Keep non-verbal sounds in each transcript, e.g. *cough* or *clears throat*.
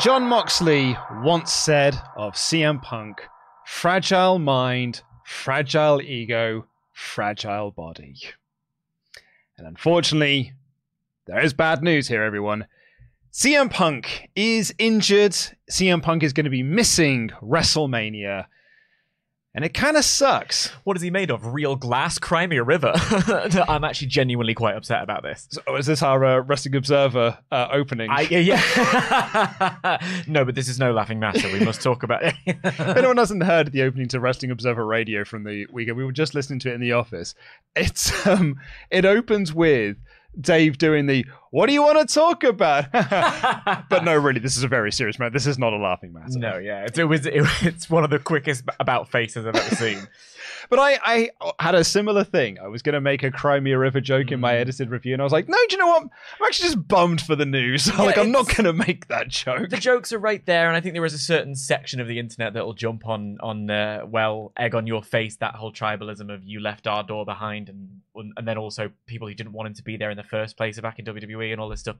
Jon Moxley once said of CM Punk, fragile mind, fragile ego, fragile body. And unfortunately, there is bad news here, everyone. CM Punk is injured. CM Punk is going to be missing WrestleMania. And it kind of sucks. What is he made of? Real glass? Crimea River? *laughs* I'm actually genuinely quite upset about this. So, is this our uh, Wrestling Observer uh, opening? I, yeah. *laughs* no, but this is no laughing matter. We must talk about it. if *laughs* anyone hasn't heard the opening to Wrestling Observer Radio from the weekend, we were just listening to it in the office. It's um, it opens with Dave doing the "What do you want to talk about?" *laughs* but no, *laughs* really, this is a very serious matter. This is not a laughing matter. No, yeah, it's, it was it, it's one of the quickest about faces I've ever seen. *laughs* But I, I had a similar thing. I was going to make a Crimea River joke in my Mm. edited review, and I was like, no, do you know what? I'm actually just bummed for the news. like, I'm not going to make that joke. the jokes are right there, and I think there is a certain section of the internet that'll jump on on uh, well, egg on your face that whole tribalism of you left our door behind, and and then also people who didn't want him to be there in the first place back in WWE and all this stuff.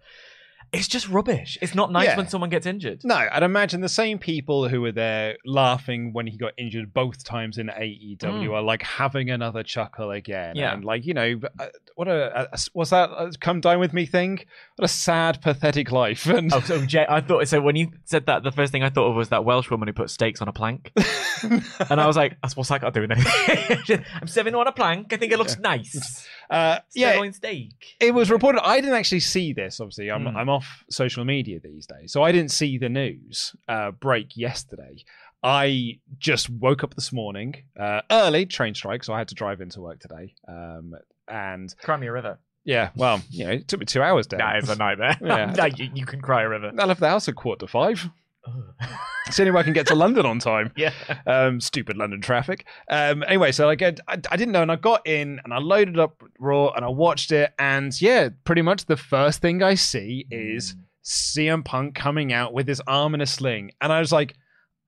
It's just rubbish. It's not nice Yeah. when someone gets injured. No, I'd imagine the same people who were there laughing when he got injured both times in AEW are like having another chuckle again. Mm. Yeah. And like, you know, uh, what a, a what's that uh, come dine with me thing? What a sad, pathetic life. And Oh, so Jay, I thought so. When you said that, the first thing I thought of was that Welsh woman who put steaks on a plank, *laughs* and I was like, "That's what's that got to do with anything?" *laughs* I'm serving on a plank. I think it looks nice. Uh, yeah, Sirloin steak. it was reported. I didn't actually see this. Obviously, I'm Mm. I'm off social media these days, so I didn't see the news uh, break yesterday. I just woke up this morning uh, early, train strike, so I had to drive into work today. Um, and Crimea River. yeah, well, you know, it took me two hours down. That is a nightmare. Yeah. *laughs* No, you, you can cry a river. I left the house at quarter to five. It's the only way I can get to London on time. *laughs* yeah. Um, stupid London traffic. Um, anyway, so like I, I, I didn't know, and I got in and I loaded up Raw and I watched it, and yeah, pretty much the first thing I see is CM Punk coming out with his arm in a sling, and I was like,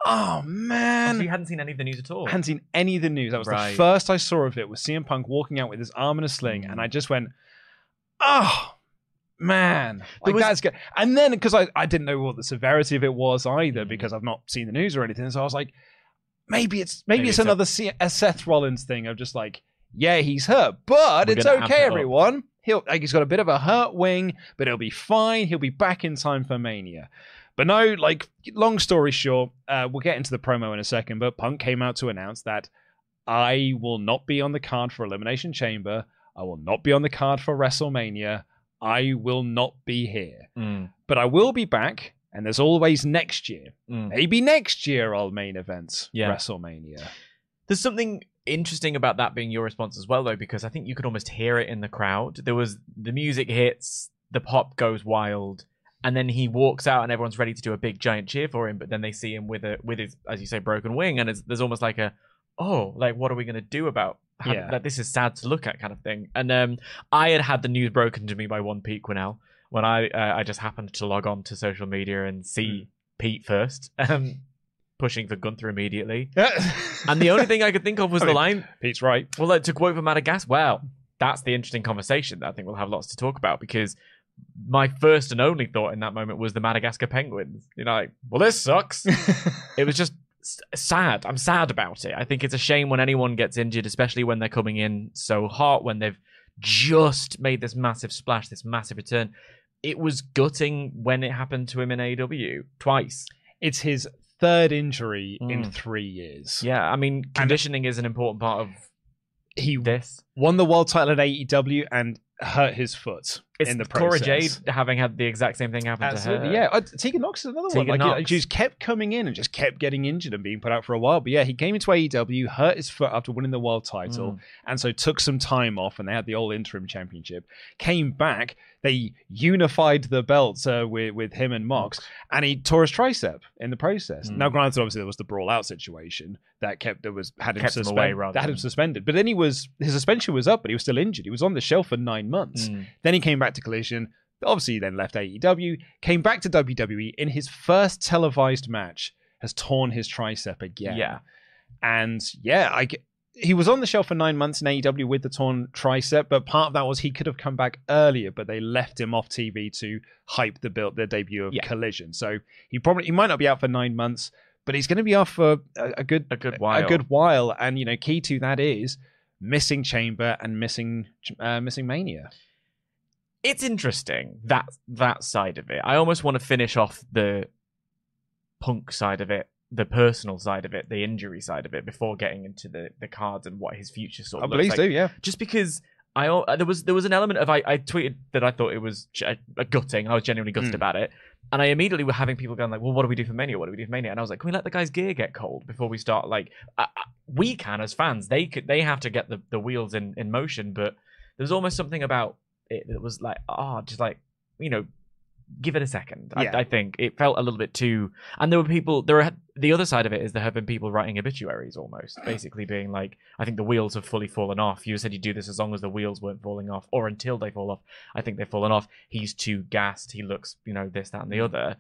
oh man. So you hadn't seen any of the news at all. I hadn't seen any of the news. That was Right. the first I saw of it. Was CM Punk walking out with his arm in a sling, and I just went, "Oh man, like was- that's good." And then because I, I didn't know what the severity of it was either, because I've not seen the news or anything, so I was like, maybe it's maybe, Maybe it's, it's a- another Seth Rollins thing of just like, yeah, he's hurt, but it's okay, it everyone. He'll like he's got a bit of a hurt wing, but he'll be fine. He'll be back in time for Mania. But no, like, long story short, uh, we'll get into the promo in a second, but Punk came out to announce that I will not be on the card for Elimination Chamber. I will not be on the card for WrestleMania. I will not be here. Mm, But I will be back, and there's always next year. mm. Maybe next year I'll main event Yeah. WrestleMania. There's something interesting about that being your response as well, though, because I think you could almost hear it in the crowd. There was the music hits, the pop goes wild, and then he walks out, and everyone's ready to do a big giant cheer for him. But then they see him with a with his, as you say, broken wing, and it's, there's almost like a, oh, like what are we gonna do about? Yeah. Like this is sad to look at, kind of thing. And um, I had had the news broken to me by one Pete Quinnell when I uh, I just happened to log on to social media and see Pete first. *laughs* Um, pushing for Gunther immediately. *laughs* And the only thing I could think of was I the mean- line, Pete's right. well, like, to quote from Madagascar, well, that's the interesting conversation that I think we'll have lots to talk about because my first and only thought in that moment was the Madagascar Penguins. You know, like, well, this sucks. *laughs* it was just sad. I'm sad about it. I think it's a shame when anyone gets injured, especially when they're coming in so hot, when they've just made this massive splash, this massive return. It was gutting when it happened to him in AEW twice. It's his third injury in Mm. three years. Yeah, I mean, conditioning is an important part of He this. won the world title at AEW and hurt his foot It's in the Cora process. Jade having had the exact same thing happen Absolutely, to her. yeah. Uh, Tegan Nox is another one. Like, Nox. he just kept coming in and just kept getting injured and being put out for a while. But yeah, he came into AEW, hurt his foot after winning the world title, Mm. and so took some time off. And they had the old interim championship. Came back, they unified the belts uh, with with him and Mox, and he tore his tricep in the process. Mm. Now, granted, obviously there was the brawl out situation that kept that was had him Kept him suspended. away rather that had him suspended, but then he was his suspension was up, but he was still injured. He was on the shelf for nine months. Mm. Then he came back to Collision. Obviously, then left AEW, came back to WWE in his first televised match, has torn his tricep again. Yeah. And yeah, I get, he was on the shelf for nine months in AEW with the torn tricep, but part of that was he could have come back earlier, but they left him off TV to hype the build, the debut of Yeah. Collision. So he probably he might not be out for nine months, but he's going to be off for a, a good A good while. a good while. And you know, key to that is missing Chamber and missing uh, missing Mania. It's interesting that that side of it. I almost want to finish off the punk side of it, the personal side of it, the injury side of it, before getting into the the cards and what his future sort I of looks believe like. do, yeah. Just because I there was there was an element of I, I tweeted that I thought it was a gutting. I was genuinely gutted Mm. about it, and I immediately were having people going like, "Well, what do we do for Mania? What do we do for Mania?" And I was like, "Can we let the guy's gear get cold before we start?" Like, we can as fans. They could they have to get the the wheels in in motion, but there's almost something about it that was like, ah, just like you know. Give it a second. Yeah. I, I think it felt a little bit too, and there were people. There are the other side of it is there have been people writing obituaries almost, *clears throat* basically being like, I think the wheels have fully fallen off. You said you'd do this as long as the wheels weren't falling off, or until they fall off. I think they've fallen off. He's too gassed. He looks, you know, this, that, and the other.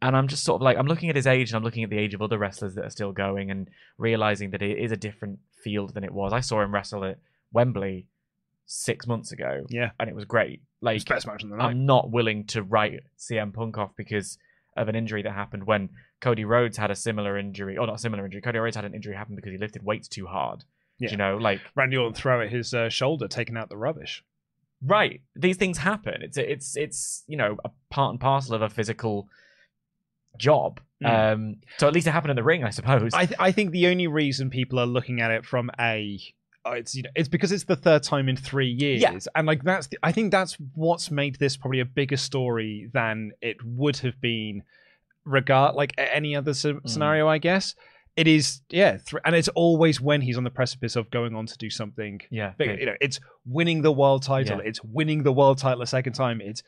And I'm just sort of like, I'm looking at his age and I'm looking at the age of other wrestlers that are still going and realizing that it is a different field than it was. I saw him wrestle at Wembley six months ago, Yeah. and it was great. Like, best match of the night. I'm not willing to write CM Punk off because of an injury that happened when Cody Rhodes had a similar injury, or not a similar injury. Cody Rhodes had an injury happen because he lifted weights too hard. Yeah. You know, like Randy Orton throw at his uh, shoulder, taking out the rubbish. right, these things happen. It's it's it's you know a part and parcel of a physical job. Mm. Um, so at least it happened in the ring, I suppose. I, th- I think the only reason people are looking at it from a uh, it's you know it's because it's the third time in three years Yeah. and like that's the, i think that's what's made this probably a bigger story than it would have been regard like any other sce- Mm. scenario i guess it is yeah th- and it's always when he's on the precipice of going on to do something yeah, bigger big. you know it's winning the world title Yeah. it's winning the world title a second time it's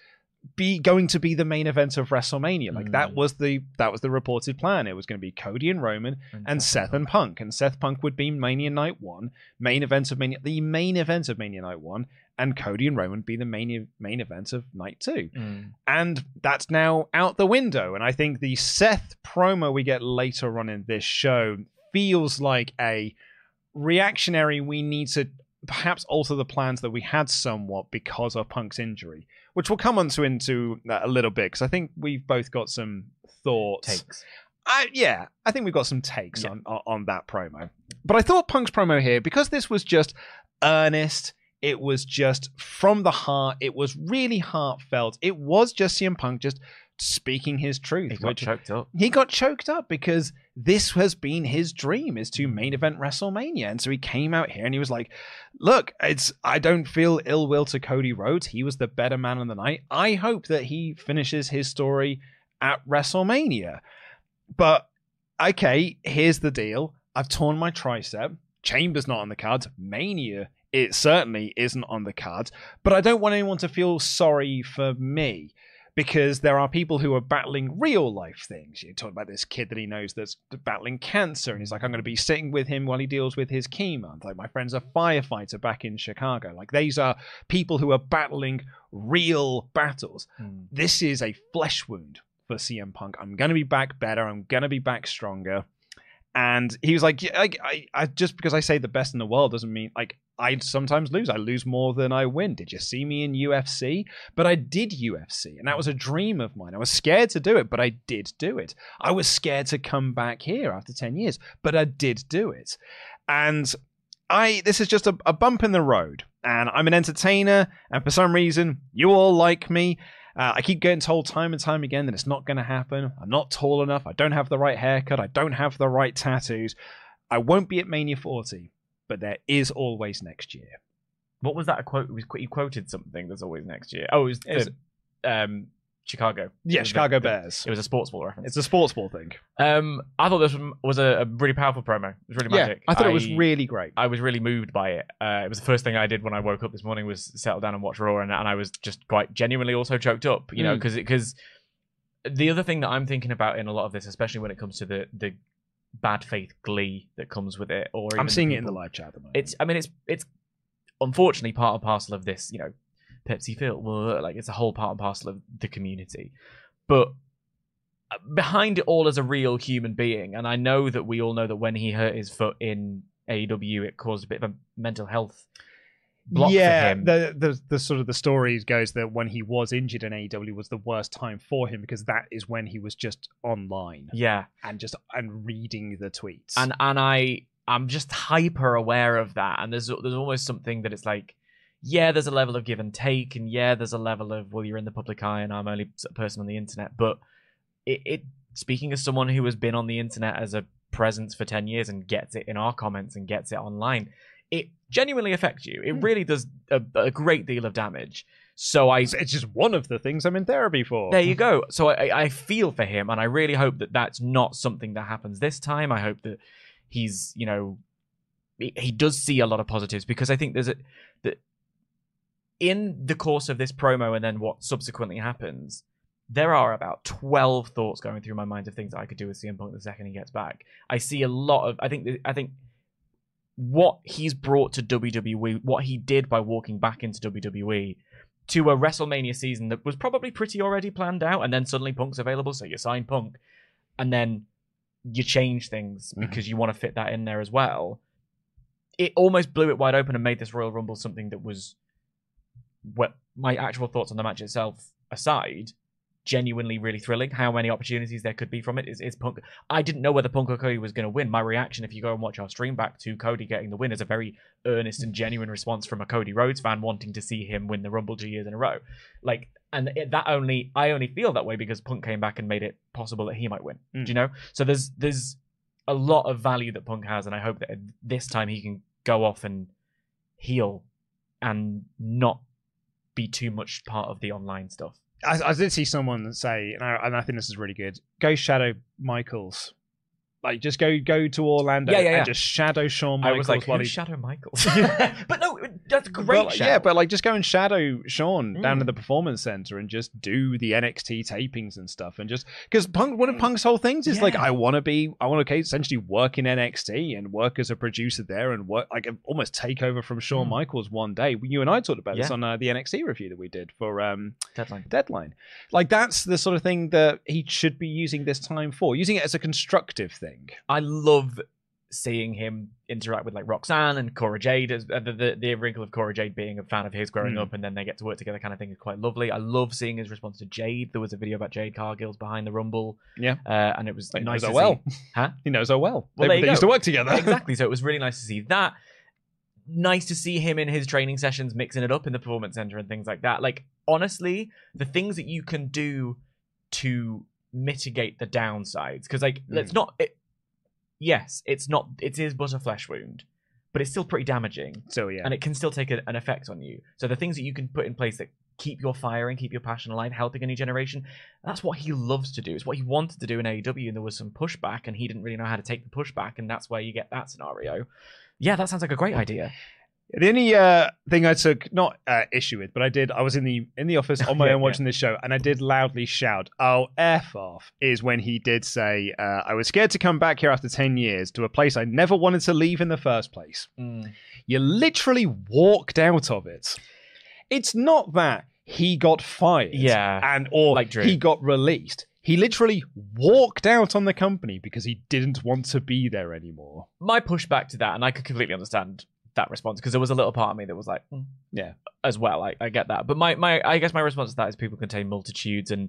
be going to be the main event of WrestleMania. Like that Mm. was the that was the reported plan. It was going to be Cody and Roman and Seth and Punk. And Seth Punk would be Mania Night One, main event of Mania, the main event of Mania Night One, and Cody and Roman be the main main event of Night Two. Mm. And that's now out the window. And I think the Seth promo we get later on in this show feels like a reactionary. We need to perhaps alter the plans that we had somewhat because of Punk's injury, which we'll come onto into a little bit because I think we've both got some thoughts. takes. I, yeah, I think we've got some takes Yeah. on, on on that promo. But I thought Punk's promo here because this was just earnest. It was just from the heart. It was really heartfelt. It was just CM Punk just speaking his truth. He got choked up. he got choked up because this has been his dream is to main event WrestleMania. And so he came out here and he was like, look, it's I don't feel ill will to Cody Rhodes. He was the better man on the night. I hope that he finishes his story at WrestleMania. But okay, here's the deal. I've torn my tricep. Chambers not on the cards. Mania, it certainly isn't on the cards. But I don't want anyone to feel sorry for me because there are people who are battling real life things. You talk about this kid that he knows that's battling cancer, and he's like, I'm going to be sitting with him while he deals with his chemo. Like, my friend's a firefighter back in Chicago. Like, these are people who are battling real battles. Mm. This is a flesh wound for CM Punk. I'm going to be back better. I'm going to be back stronger. And he was like, yeah, like I, I just because I say the best in the world doesn't mean like I sometimes lose. I lose more than I win. Did you see me in UFC? But I did UFC, and that was a dream of mine. I was scared to do it, but I did do it. I was scared to come back here after 10 years, but I did do it. And I this is just a, a bump in the road. And I'm an entertainer, and for some reason, you all like me. Uh, I keep getting told time and time again that it's not going to happen. I'm not tall enough. I don't have the right haircut. I don't have the right tattoos. I won't be at Mania 40, but there is always next year. What was that a quote? It was, you quoted something. There's always next year. Oh, it was Is the, um, Chicago. Yeah, Chicago the- the- Bears. It was a sports ball reference. It's a sports ball thing. Um, I thought this was- was a, a really powerful promo. It was really magic. Yeah. I thought it was really great. I was really moved by it. Uh, it was the first thing I did when I woke up this morning was settle down and watch Raw, and, and I was just quite genuinely also choked up, you know, Mm. because because the other thing that I'm thinking about in a lot of this, especially when it comes to the the bad faith glee that comes with it, or I'm seeing it in the live chat at the moment. It's, I mean, it's it's unfortunately part and parcel of this, you know, Pepsi Phil. Well, like it's a whole part and parcel of the community, but uh, behind it all is a real human being, and I know that we all know that when he hurt his foot in AEW, it caused a bit of a mental health block yeah, for him. the, the the sort of the story goes that when he was injured in AEW was the worst time for him because that is when he was just online yeah, and just and reading the tweets. and and I I'm just hyper aware of that, and there's there's almost something that it's like. Yeah, there's a level of give and take, and yeah, there's a level of well, you're in the public eye, and I'm only a person on the internet. But it, it speaking as someone who has been on the internet as a presence for 10 years and gets it in our comments and gets it online it genuinely affects you it Hmm. really does a, a great deal of damage so i it's, it's just one of the things I'm in therapy for. there you go so I, I feel for him and i really hope that that's not something that happens this time i hope that he's you know he, he does see a lot of positives because i think there's a that in the course of this promo and then what subsequently happens there are about 12 thoughts going through my mind of things that I could do with CM Punk the second he gets back. I see a lot of I think I think what he's brought to WWE, what he did by walking back into WWE to a WrestleMania season that was probably pretty already planned out and then suddenly Punk's available so you sign Punk and then you change things Mhm. because you want to fit that in there as well. It almost blew it wide open and made this Royal Rumble something that was what my actual thoughts on the match itself aside, genuinely really thrilling. How many opportunities there could be from it is, is Punk. I didn't know whether Punk or Cody was going to win. My reaction, if you go and watch our stream back to Cody getting the win, is a very earnest and genuine response from a Cody Rhodes fan wanting to see him win the Rumble two years in a row. Like, and it, that only I only feel that way because Punk came back and made it possible that he might win. Mm. Do you know? So there's there's a lot of value that Punk has, and I hope that this time he can go off and heal and not be too much part of the online stuff. I, I did see someone say, and I, and I think this is really good. Go shadow Michaels. Like, just go go to Orlando Yeah, yeah, yeah. and just shadow Shawn I was like, while he Shadow Michaels? *laughs* *laughs* but no, that's great. But, yeah, but like just go and shadow Shawn down Mm. in the performance center and just do the NXT tapings and stuff, and just because Punk, one of Mm. Punk's whole things is like I want to be, I want to essentially work in NXT and work as a producer there and work like almost take over from Shawn Mm. Michaels one day. You and I talked about this on uh, the NXT review that we did for um, deadline. Deadline. Like that's the sort of thing that he should be using this time for, using it as a constructive thing. I love seeing him interact with like Roxanne and Cora Jade. As, uh, the, the the wrinkle of Cora Jade being a fan of his growing Mm. up, and then they get to work together, kind of thing is quite lovely. I love seeing his response to Jade. There was a video about Jade Cargill's behind the Rumble, Yeah, uh, and it was he nice knows her well. see. *laughs* Huh? He knows her well. Well, they they used to work together. exactly. *laughs* So it was really nice to see that. Nice to see him in his training sessions, mixing it up in the performance center and things like that. Like honestly, the things that you can do to mitigate the downsides, because like Mm. it's not. It, yes, it's not. It is but a flesh wound, but it's still pretty damaging, so yeah, and it can still take a, an effect on you. So the things that you can put in place that keep your fire and keep your passion alive, helping a new generation. That's what he loves to do. It's what he wanted to do in AEW, and there was some pushback, and he didn't really know how to take the pushback, and that's where you get that scenario. Yeah, that sounds like a great idea. The only uh, thing I took not uh, issue with, but I did, I was in the in the office *laughs* on my Yeah, own watching this show, and I did loudly shout, "Oh f off!" Is when he did say, uh, "I was scared to come back here after ten years to a place I never wanted to leave in the first place." You literally walked out of it. It's not that he got fired, Yeah, and or like he got released. He literally walked out on the company because he didn't want to be there anymore. My pushback to that, and I could completely understand that response because there was a little part of me that was like, mm, Yeah. as well. I, I get that, but my my I guess my response to that is people contain multitudes, and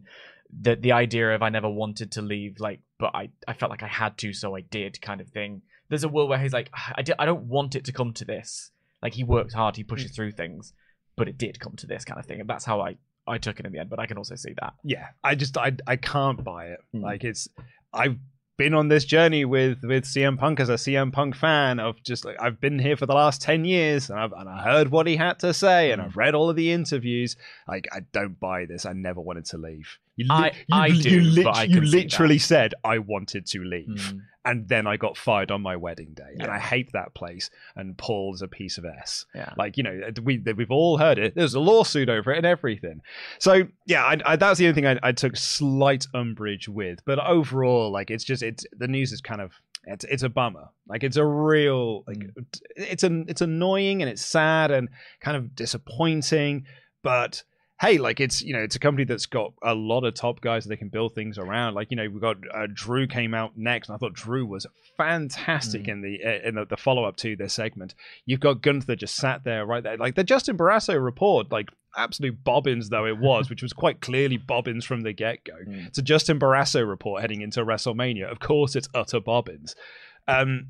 the the idea of I never wanted to leave, like, but I I felt like I had to, so I did, kind of thing. There's a world where he's like, I did, I don't want it to come to this. Like he works hard, he pushes through things, but it did come to this kind of thing, and that's how I I took it in the end. But I can also see that. Yeah, I just I I can't buy it. Mm. Like it's I've been on this journey with with CM Punk as a CM Punk fan of just like I've been here for the last 10 years and I've and I heard what he had to say and. I've read all of the interviews. Like I don't buy this. I never wanted to leave. You I- I you, do, I you literally said I wanted to leave. Mm. And then I got fired on my wedding day. And I hate that place. And Paul's a piece of S. Yeah. Like, you know, we, we've all heard it. There's a lawsuit over it and everything. So, yeah, I, I, that was the only thing I, I took slight umbrage with. But overall, like, it's just, it's the news is kind of, it's, it's a bummer. Like, it's a real, like, mm. it's an, it's annoying and it's sad and kind of disappointing. But hey, like it's you know it's a company that's got a lot of top guys that they can build things around. Like you know we've got uh, Drew came out next, and I thought Drew was fantastic Mm. in the uh, in the, the follow up to this segment. You've got Gunther just sat there right there, like the Justin Barrasso report, like absolute bobbins though it was, which was quite clearly bobbins from the get go. *laughs* Mm. It's a Justin Barrasso report heading into WrestleMania. Of course, it's utter bobbins. Um,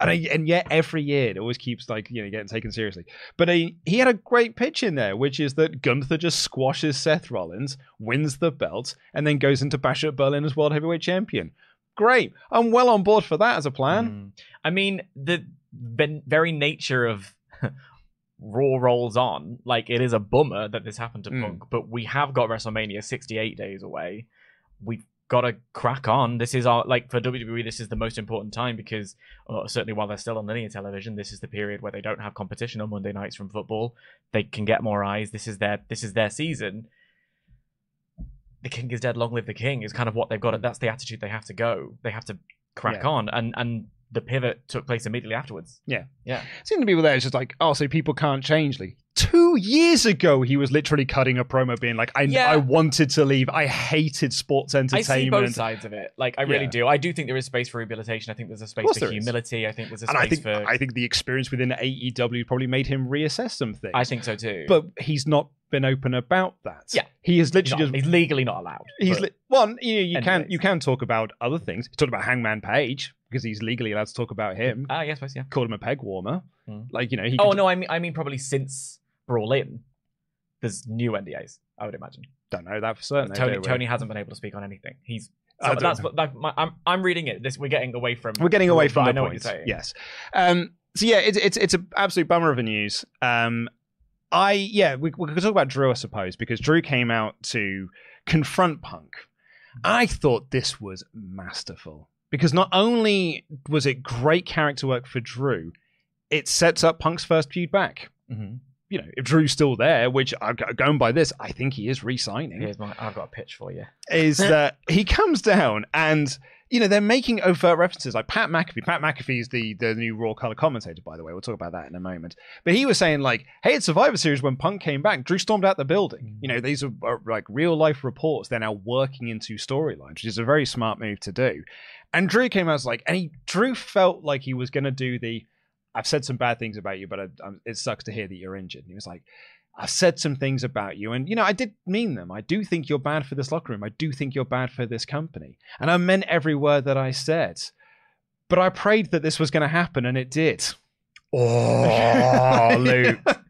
and, I, and yet every year it always keeps like you know getting taken seriously. But he, he had a great pitch in there, which is that Gunther just squashes Seth Rollins, wins the belt, and then goes into Bash at Berlin as World Heavyweight Champion. Great, I'm well on board for that as a plan. Mm. I mean, the very nature of *laughs* Raw rolls on. Like, it is a bummer that this happened to Mm. Punk, but we have got WrestleMania 68 days away. We've got to crack on. This is our, like, for WWE, this is the most important time because, uh, certainly while they're still on linear television, this is the period where they don't have competition on Monday nights from football. They can get more eyes. This is their, this is their season. The king is dead, long live the king is kind of what they've got. That's the attitude they have to go. They have to crack Yeah. on. And, and, the pivot took place immediately afterwards. Yeah. Yeah. Seeing the people there is just like, oh, so people can't change. Like two years ago, he was literally cutting a promo, being like, I, Yeah. I wanted to leave. I hated sports entertainment. I see both sides of it. Like I really Yeah. do. I do think there is space for rehabilitation. I think there's a space for there is. humility. I think there's a space and I think for I think the experience within AEW probably made him reassess some things. I think so too. but he's not been open about that. Yeah. he has he's, literally not- just he's legally not allowed. He's li- one. You know, you can you can talk about other things. He talked about Hangman Page because he's legally allowed to talk about him. ah yes, yes, yeah. Called him a peg warmer. Mm. Like you know, he. Oh could- no, I mean I mean probably since Brawl In, there's new NDAs. I would imagine. don't know that for certain. Tony? Tony hasn't been able to speak on anything. He's so that's know. what that, my, I'm I'm reading it. This we're getting away from. We're getting away from the I know point. what you're saying. Yes. Um. So yeah, it's it's it's an absolute bummer of a news. Um. I yeah, we we could talk about Drew, I suppose, because Drew came out to confront Punk. I thought this was masterful because not only was it great character work for Drew, it sets up Punk's first feud back. Mhm. you know, if Drew's still there, which I'm going by this, I think he is re-signing, Here's my. I've got a pitch for you. is that *laughs* he comes down and you know they're making overt references like Pat McAfee. Pat McAfee's the the new Raw color commentator, by the way. We'll talk about that in a moment. But he was saying like, "Hey, at Survivor Series when Punk came back, Drew stormed out the building." You know, mm. these are, are like real life reports. They're now working into storylines, which is a very smart move to do. And Drew came out as like, and he Drew felt like he was going to do the. I've said some bad things about you, but I, i it sucks to hear that you're injured. And he was like, I've said some things about you, and you know, I did mean them. I do think you're bad for this locker room. I do think you're bad for this company, and I meant every word that I said. But I prayed that this was going to happen, and it did. Oh, Luke. *laughs*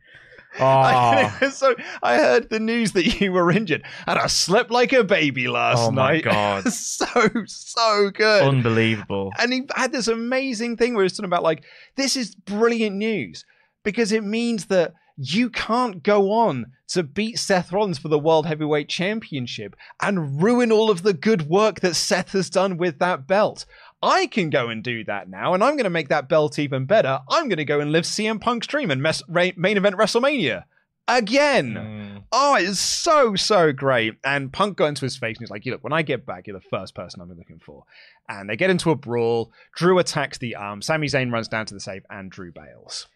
I, Oh, *laughs* so I heard the news that you were injured, and I slept like a baby last night. oh my night. god. *laughs* so so good. Unbelievable. And he had this amazing thing where he was talking about like, this is brilliant news because it means that you can't go on to beat Seth Rollins for the World Heavyweight Championship and ruin all of the good work that Seth has done with that belt. I can go and do that now, and I'm going to make that belt even better. I'm going to go and live CM Punk's dream and mess, main event WrestleMania again. Mm. Oh, it's so, so great. And Punk got into his face and he's like, You look, when I get back, you're the first person I'm looking for. And they get into a brawl. Drew attacks the arm. Sami Zayn runs down to the save and Drew bails.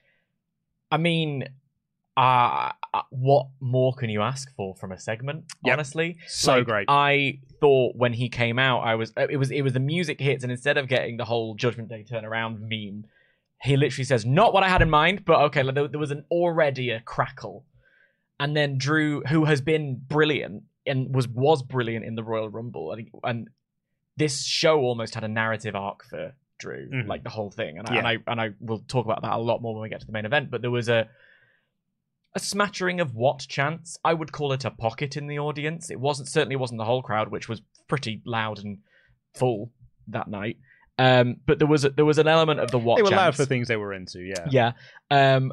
I mean, uh, uh, what more can you ask for from a segment? Yep. Honestly, So Like, great. I thought when he came out, I was it was it was the music hits, and instead of getting the whole Judgment Day turnaround meme, he literally says, "Not what I had in mind," but okay, like, there, there was an already a crackle, and then Drew, who has been brilliant and was was brilliant in the Royal Rumble, and, and this show almost had a narrative arc for Drew, Mhm. like the whole thing, and, I, and I and I will talk about that a lot more when we get to the main event. But there was a a smattering of what chance I would call it a pocket in the audience. It wasn't certainly wasn't the whole crowd, which was pretty loud and full that night. Um, but there was a, there was an element of the what they were loud for things they were into. Yeah. Yeah. Um,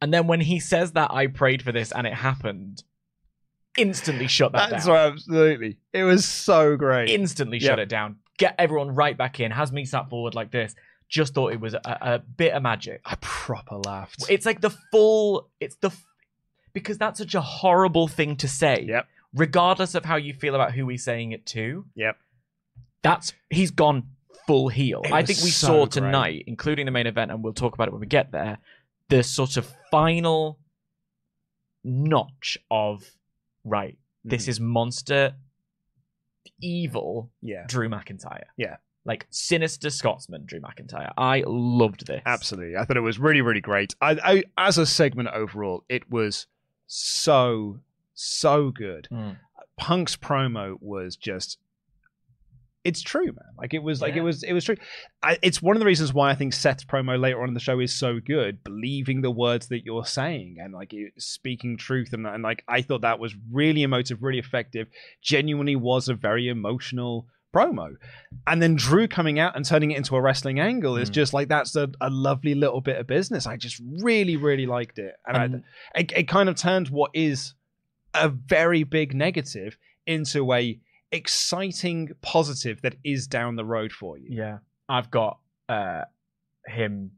and then when he says that I prayed for this and it happened, instantly shut that That's down. right, absolutely. It was so great. Instantly Yeah. shut it down. Get everyone right back in. Has me sat forward like this. Just thought it was a, a bit of magic. I proper laughed. It's like the full. It's the because that's such a horrible thing to say. Yep. Regardless of how you feel about who he's saying it to. Yep. That's he's gone full heel. It I think we so saw great. tonight, including the main event, and we'll talk about it when we get there. The sort of final notch of right. This Mhm. is monster evil yeah. Drew McIntyre. Yeah. Like sinister Scotsman Drew McIntyre. I loved this. Absolutely. I thought it was really, really great. I, I as a segment overall, it was so, so good. Mm. Punk's promo was just it's true, man. Like it was like it was it was true. I, it's one of the reasons why I think Seth's promo later on in the show is so good, believing the words that you're saying and like speaking truth and, and like I thought that was really emotive, really effective. Genuinely was a very emotional promo. And then Drew coming out and turning it into a wrestling angle is Mm. just like that's a, a lovely little bit of business. I just really, really liked it. And, I, it, it kind of turned what is a very big negative into a exciting positive that is down the road for you. Yeah, I've got uh him.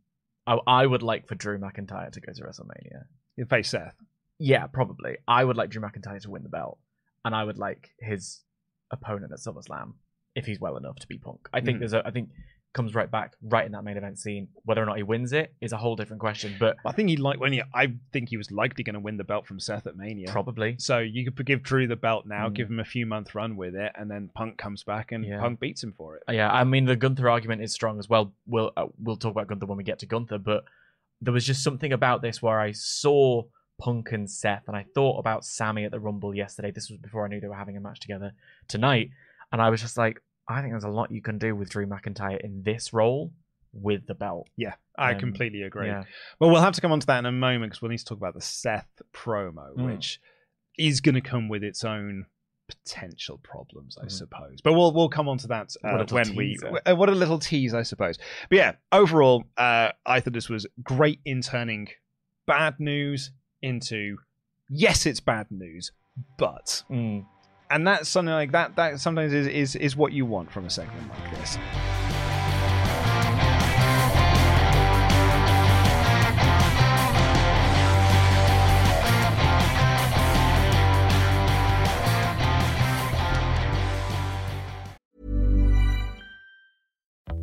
I, I would like for Drew McIntyre to go to WrestleMania. You face Seth. Yeah, probably. I would like Drew McIntyre to win the belt, and I would like his opponent at SummerSlam if he's well enough to be Punk. I think Mhm. there's a. I think comes right back right in that main event scene. Whether or not he wins it is a whole different question, but I think he like when he, I think he was likely going to win the belt from Seth at Mania. probably. So you could give Drew the belt now, Mm. give him a few month run with it, and then Punk comes back and Yeah. Punk beats him for it. Yeah, I mean the Gunther argument is strong as well. We'll uh, we'll talk about Gunther when we get to Gunther, but there was just something about this where I saw Punk and Seth, and I thought about Sammy at the Rumble yesterday. This was before I knew they were having a match together tonight, and I was just like, I think there's a lot you can do with Drew McIntyre in this role with the belt. Yeah, I Um, completely agree. Yeah, Well, we'll have to come on to that in a moment because we'll need to talk about the Seth promo, Mm. which is going to come with its own potential problems, I Mhm. suppose. But we'll we'll come on to that uh, when we teaser. uh, what a little tease, I suppose. But yeah, overall, uh, I thought this was great in turning bad news into yes, it's bad news, but Mm. And that's something like that. That sometimes is is is what you want from a segment like this.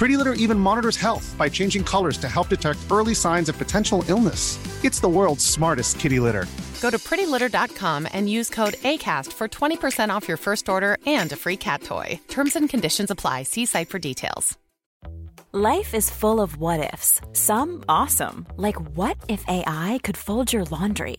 Pretty Litter even monitors health by changing colors to help detect early signs of potential illness. It's the world's smartest kitty litter. Go to prettylitter.com and use code ACAST for 20% off your first order and a free cat toy. Terms and conditions apply. See site for details. Life is full of what ifs, some awesome, like what if AI could fold your laundry?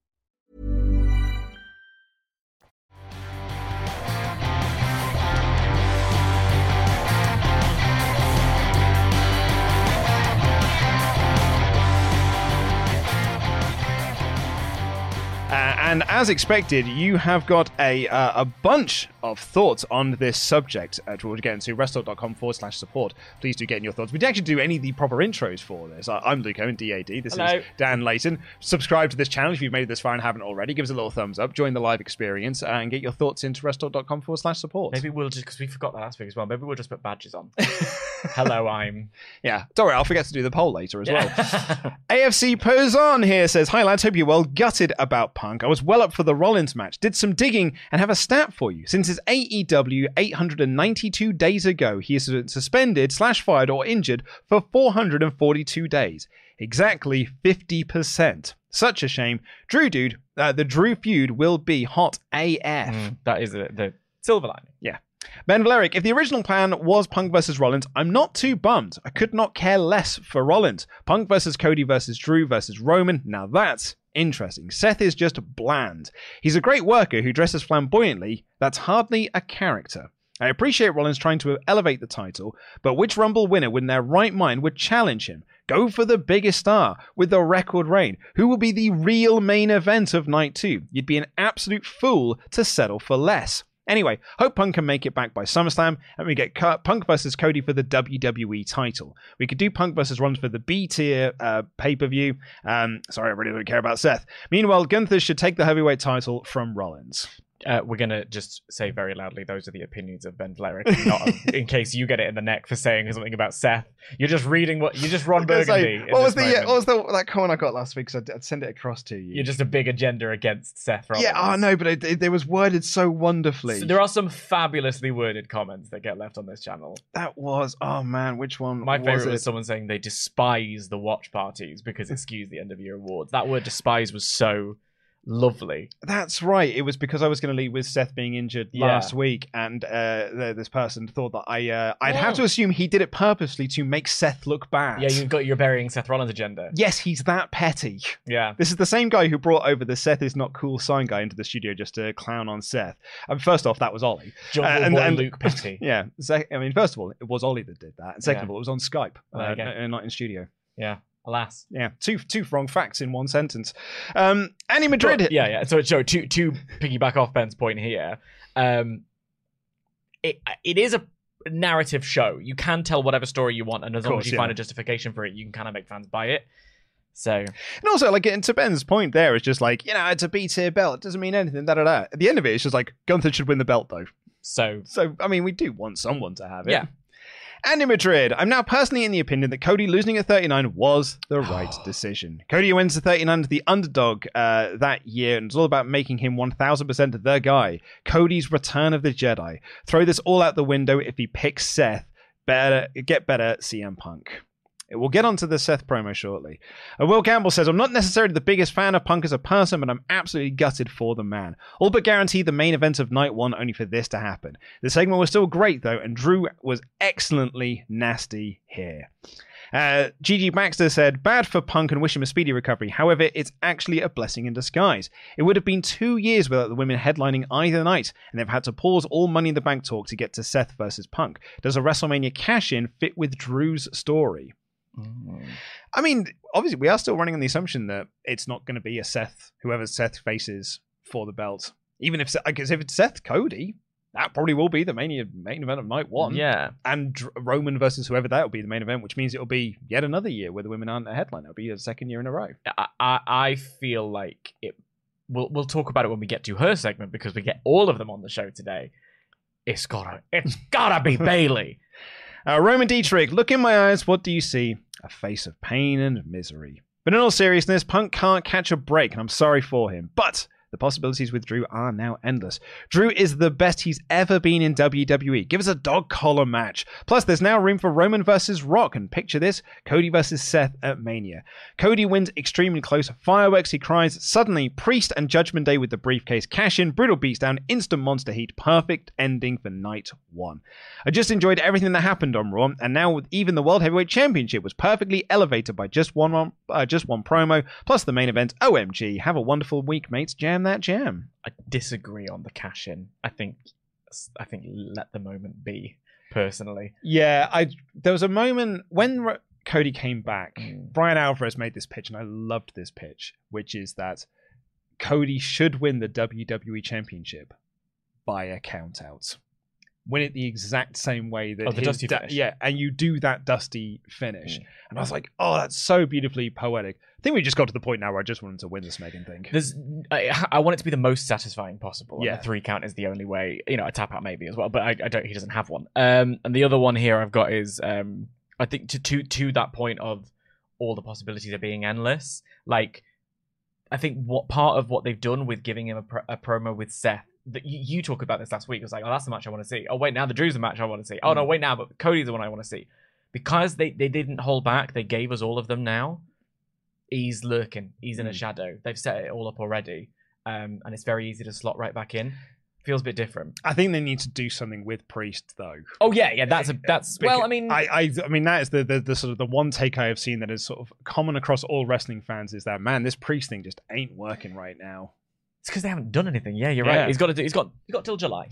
Uh, and as expected, you have got a uh, a bunch of thoughts on this subject, uh, which we'll get into wrestletalk.com forward slash support. Please do get in your thoughts. We didn't actually do any of the proper intros for this. I- I'm Luke Owen, DAD. This Hello. is Dan Layton. Subscribe to this channel if you've made it this far and haven't already. Give us a little thumbs up. Join the live experience uh, and get your thoughts into wrestletalk.com forward slash support. Maybe we'll just because we forgot that last week as well. Maybe we'll just put badges on. *laughs* Hello, I'm. Yeah, don't worry, I'll forget to do the poll later as well. *laughs* Yeah. AFC Pozon here says, Hi lads, hope you're well. Gutted about Punk. I was well up for the Rollins match. Did some digging and have a stat for you. Since his AEW 892 days ago, he is suspended, slash fired, or injured for 442 days. Exactly 50%. Such a shame. Drew Dude, uh, the Drew feud will be hot AF. Mm, that is the, the silver lining. Yeah. Ben Valeric, if the original plan was Punk versus Rollins, I'm not too bummed. I could not care less for Rollins. Punk versus Cody versus Drew versus Roman, now that's interesting. Seth is just bland. He's a great worker who dresses flamboyantly. That's hardly a character. I appreciate Rollins trying to elevate the title, but which Rumble winner in their right mind would challenge him? Go for the biggest star with the record reign. Who will be the real main event of night two? You'd be an absolute fool to settle for less. Anyway, hope Punk can make it back by SummerSlam, and we get Punk versus Cody for the WWE title. We could do Punk versus Rollins for the B tier uh, pay per view. Um, sorry, I really don't care about Seth. Meanwhile, Gunther should take the heavyweight title from Rollins. Uh, we're gonna just say very loudly those are the opinions of Ben Valeric, not *laughs* in case you get it in the neck for saying something about Seth. You're just reading what you're just Ron I was gonna say, Burgundy. what was the uh, what was the that comment I got last week? Because I'd, I'd send it across to you. You're just a big agenda against Seth Rollins. yeah. Oh no, but it, it, it was worded so wonderfully. So there are some fabulously worded comments that get left on this channel. that was oh man, which one? My was favorite it? was someone saying they despise the watch parties because it skews the end of year awards. That word despise was so lovely. That's right. It was because I was going to lead with Seth being injured Yeah. last week, and uh, this person thought that I uh, I'd have Oh. to assume he did it purposely to make Seth look bad. Yeah, you've got your burying Seth Rollins agenda. Yes, he's that petty. Yeah. This is the same guy who brought over the Seth is not cool sign guy into the studio just to clown on Seth. And first off, that was Oli. Jungle Uh, and- and- Luke *laughs* Petty. Yeah. I mean, first of all, it was Oli that did that, and second Yeah. of all, it was on Skype, uh, and not in studio. Yeah. Alas. Yeah, two two wrong facts in one sentence. Um, Annie Madrid. But- yeah, yeah. So, so to to piggyback off Ben's point here, um, it it is a narrative show. You can tell whatever story you want, and as long as you yeah. find a justification for it, you can kind of make fans buy it. So And also, like, and to Ben's point there is just like, you know, it's a B tier belt. It doesn't mean anything, da da da. At the end of it, it's just like, Gunther should win the belt, though. so So, I mean, we do want someone to have it. Yeah. And in Madrid, I'm now personally in the opinion that Cody losing at 39 was the *sighs* right decision. Cody wins the 39 to the underdog uh, that year, and it's all about making him 1000% the guy. Cody's Return of the Jedi. Throw this all out the window if he picks Seth. Better get better, CM Punk. We'll get onto the Seth promo shortly. Uh, Will Campbell says, I'm not necessarily the biggest fan of Punk as a person, but I'm absolutely gutted for the man. All but guaranteed the main event of night one only for this to happen. The segment was still great, though, and Drew was excellently nasty here. Uh, Gigi Baxter said, bad for Punk and wish him a speedy recovery. However, it's actually a blessing in disguise. It would have been two years without the women headlining either night, and they've had to pause all Money in the Bank talk to get to Seth versus Punk. Does a WrestleMania cash in fit with Drew's story? I mean, obviously, we are still running on the assumption that it's not going to be a Seth, whoever Seth faces for the belt. Even if, I guess, if it's Seth Cody, that probably will be the main, main event of night one. yeah, And Roman versus whoever that will be the main event, which means it'll be yet another year where the women aren't a headline. It'll be a second year in a row. I, I I feel like it. We'll we'll talk about it when we get to her segment because we get all of them on the show today. It's gotta it's gotta be *laughs* Bayley. Uh, Roman Dietrich, look in my eyes. What do you see? A face of pain and misery. But in all seriousness, Punk can't catch a break, and I'm sorry for him. But The possibilities with Drew are now endless. Drew is the best he's ever been in WWE. Give us a dog collar match. Plus, there's now room for Roman versus Rock. And picture this Cody versus Seth at Mania. Cody wins extremely close. Fireworks, he cries. Suddenly, Priest and Judgment Day with the briefcase. Cash in, brutal beatdown, instant monster heat. Perfect ending for night one. I just enjoyed everything that happened on Raw, and now even the World Heavyweight Championship was perfectly elevated by just one uh, just one promo plus the main event. OMG! Have a wonderful week, mates. Jam that jam. I disagree on the cash in. I think I think let the moment be. Personally, Yeah, I there was a moment when Ro- Cody came back. Mm. Bryan Alvarez made this pitch, and I loved this pitch, which is that Cody should win the WWE Championship by a count out. Win it the exact same way that Oh, the Dusty da- yeah, and you do that Dusty finish, Mm. and I was like, oh, that's so beautifully poetic. I think we just got to the point now where I just want him to win this Megan thing. there's I, I want it to be the most satisfying possible. Yeah. the three count is the only way. You know, a tap out maybe as well, but I, I don't. He doesn't have one. Um, and the other one here I've got is um, I think to to to that point of all the possibilities are being endless. Like, I think what part of what they've done with giving him a, pro- a promo with Seth. That you, you talked about this last week. It was like, oh, that's the match I want to see. Oh, wait, now the Drew's the match I want to see. Oh no, wait, now but Cody's the one I want to see. Because they, they didn't hold back, they gave us all of them now. He's lurking. He's in a Mm. shadow. They've set it all up already, um, and it's very easy to slot right back in. Feels a bit different. I think they need to do something with Priest though. Oh yeah, yeah. That's a that's well. I mean, I, I, I mean, that is the, the the sort of the one take I have seen that is sort of common across all wrestling fans is that man, this priest thing just ain't working right now. It's because they haven't done anything. Yeah, you're Yeah. right. He's got to. Do, he's got. He's got till July.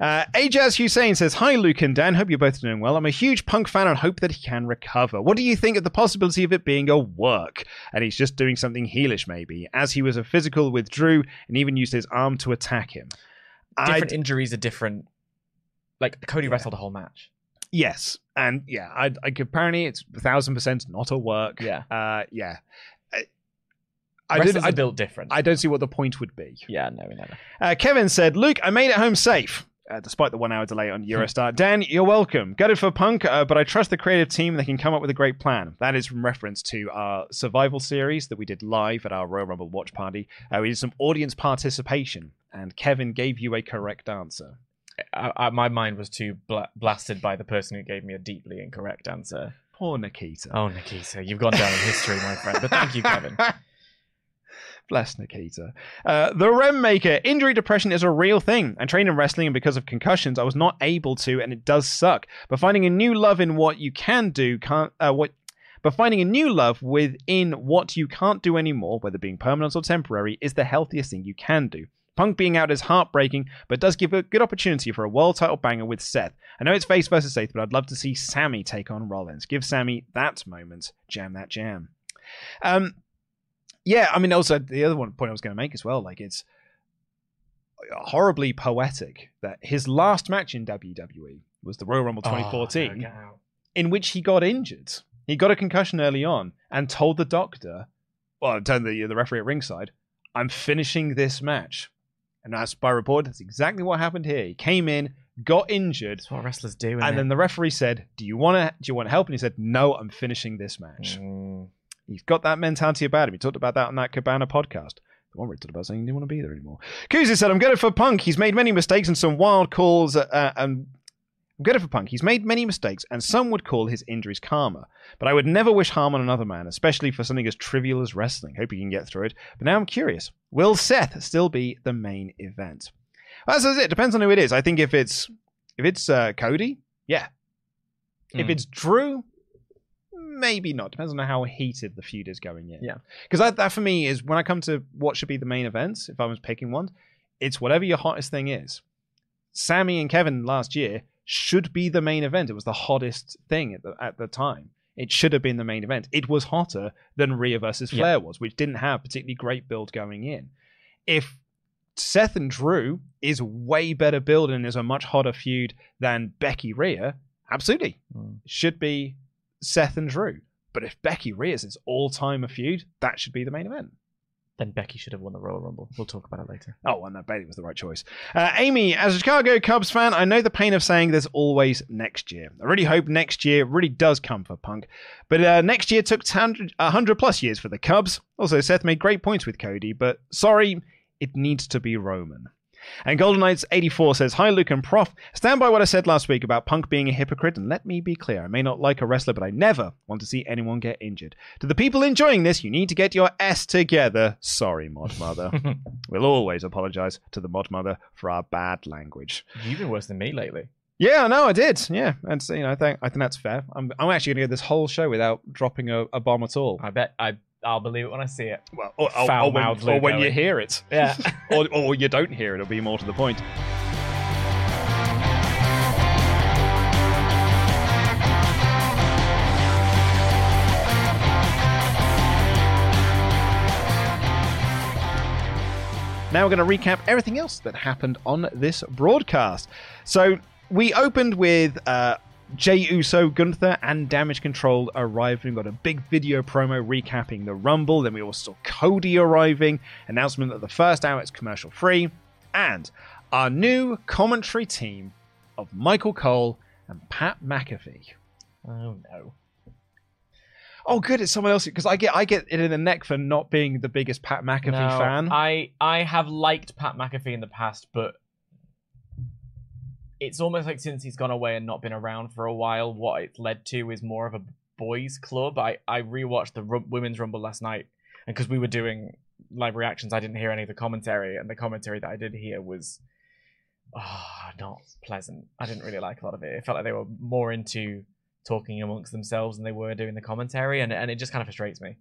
Uh, Ajaz Hussein says, "Hi, Luke and Dan. Hope you're both doing well. I'm a huge punk fan and hope that he can recover. What do you think of the possibility of it being a work and he's just doing something heelish, maybe, as he was a physical with Drew and even used his arm to attack him? I Different injuries are different. Like Cody wrestled a whole match. Yes, and yeah, I, I apparently it's a thousand percent not a work. Yeah. uh, yeah. I, did, I, built different. I don't see what the point would be. yeah, no, no, no. Uh, Kevin said, Luke, I made it home safe. Uh, despite the one hour delay on Eurostar. *laughs* Dan, you're welcome. Gutted for Punk, uh, but I trust the creative team they can come up with a great plan. That is from reference to our survival series that we did live at our Royal Rumble watch party. Uh, we did some audience participation, and Kevin gave you a correct answer. I, I, my mind was too bla- blasted by the person who gave me a deeply incorrect answer. Poor Nikita. Oh, Nikita, you've gone down in history, my friend. But thank you, Kevin. *laughs* Bless Nikita. Uh, the Rem Maker. Injury depression is a real thing. I trained in wrestling, and because of concussions, I was not able to, and it does suck. But finding a new love in what you can do can't. Uh, what. But finding a new love within what you can't do anymore, whether being permanent or temporary, is the healthiest thing you can do. Punk being out is heartbreaking, but does give a good opportunity for a world title banger with Seth. I know it's face versus Seth, but I'd love to see Sammy take on Rollins. Give Sammy that moment. Jam that jam. Um, yeah, I mean, also the other one point I was going to make as well, like it's horribly poetic that his last match in WWE was the Royal Rumble Oh, 2014, no, get out. in which he got injured. He got a concussion early on and told the doctor, well, told the the referee at ringside, "I'm finishing this match." And that's by report. That's exactly what happened here. He came in, got injured, That's what wrestlers do. and then the referee said, "Do you want to? Do you want help?" And he said, "No, I'm finishing this match." Mm. He's got that mentality about him. He talked about that on that Cabana podcast. The one where he talked about saying he didn't want to be there anymore. Kuzi said, I'm good for Punk. He's made many mistakes and some wild calls. Uh, and I'm good for Punk. He's made many mistakes, and some would call his injuries karma. But I would never wish harm on another man, especially for something as trivial as wrestling. Hope he can get through it. But now I'm curious will Seth still be the main event? Well, that's it. Depends on who it is. I think if it's if it's uh, Cody, yeah. If Mm. it's Drew, maybe not. Depends on how heated the feud is going in. Yeah. Because that, that for me is when I come to what should be the main events, if I was picking one, it's whatever your hottest thing is. Sammy and Kevin last year should be the main event. It was the hottest thing at the, at the time. It should have been the main event. It was hotter than Rhea versus Yeah. Flair was, which didn't have particularly great build going in. If Seth and Drew is way better build and is a much hotter feud than Becky Rhea, absolutely Mm. should be Seth and Drew. But if Becky Rhea is all-time a feud, that should be the main event. Then Becky should have won the Royal Rumble. We'll talk about it later. *laughs* Oh, and that Bayley was the right choice. Uh, Amy, as a Chicago Cubs fan, I know the pain of saying there's always next year. I really hope next year really does come for Punk. But uh, next year took 100, 100 plus years for the Cubs. Also, Seth made great points with Cody, but sorry, It needs to be Roman. And Golden Knights 84 says, Hi, Luke and Prof. Stand by what I said last week about Punk being a hypocrite, and let me be clear. I may not like a wrestler, but I never want to see anyone get injured. To the people enjoying this, you need to get your S together. Sorry, Mod Mother. *laughs* we'll always apologize to the Mod Mother for our bad language. You've been worse than me lately. Yeah, no, I did. Yeah, and so, you know, I think I think that's fair. I'm I'm actually going to go this whole show without dropping a, a bomb at all. I bet I I'll believe it when I see it. Well, or, or- or when, or when you hear it, Yeah. *laughs* or, or you don't hear it. It'll be more to the point. Now we're going to recap everything else that happened on this broadcast. So we opened with uh, Jey Uso, Gunther, and Damage Control arriving. We've got a big video promo recapping the Rumble. Then we also saw Cody arriving. Announcement that the first hour is commercial free. And our new commentary team of Michael Cole and Pat McAfee. Oh no. Oh, good, it's someone else because I get I get it in the neck for not being the biggest Pat McAfee No, fan. I I have liked Pat McAfee in the past, but it's almost like since he's gone away and not been around for a while, what it's led to is more of a boys' club. I I rewatched the women's rumble last night, and because we were doing live reactions, I didn't hear any of the commentary, and the commentary that I did hear was ah not pleasant. I didn't really like a lot of it. It felt like they were more into talking amongst themselves than they were doing the commentary, and and it just kind of frustrates me.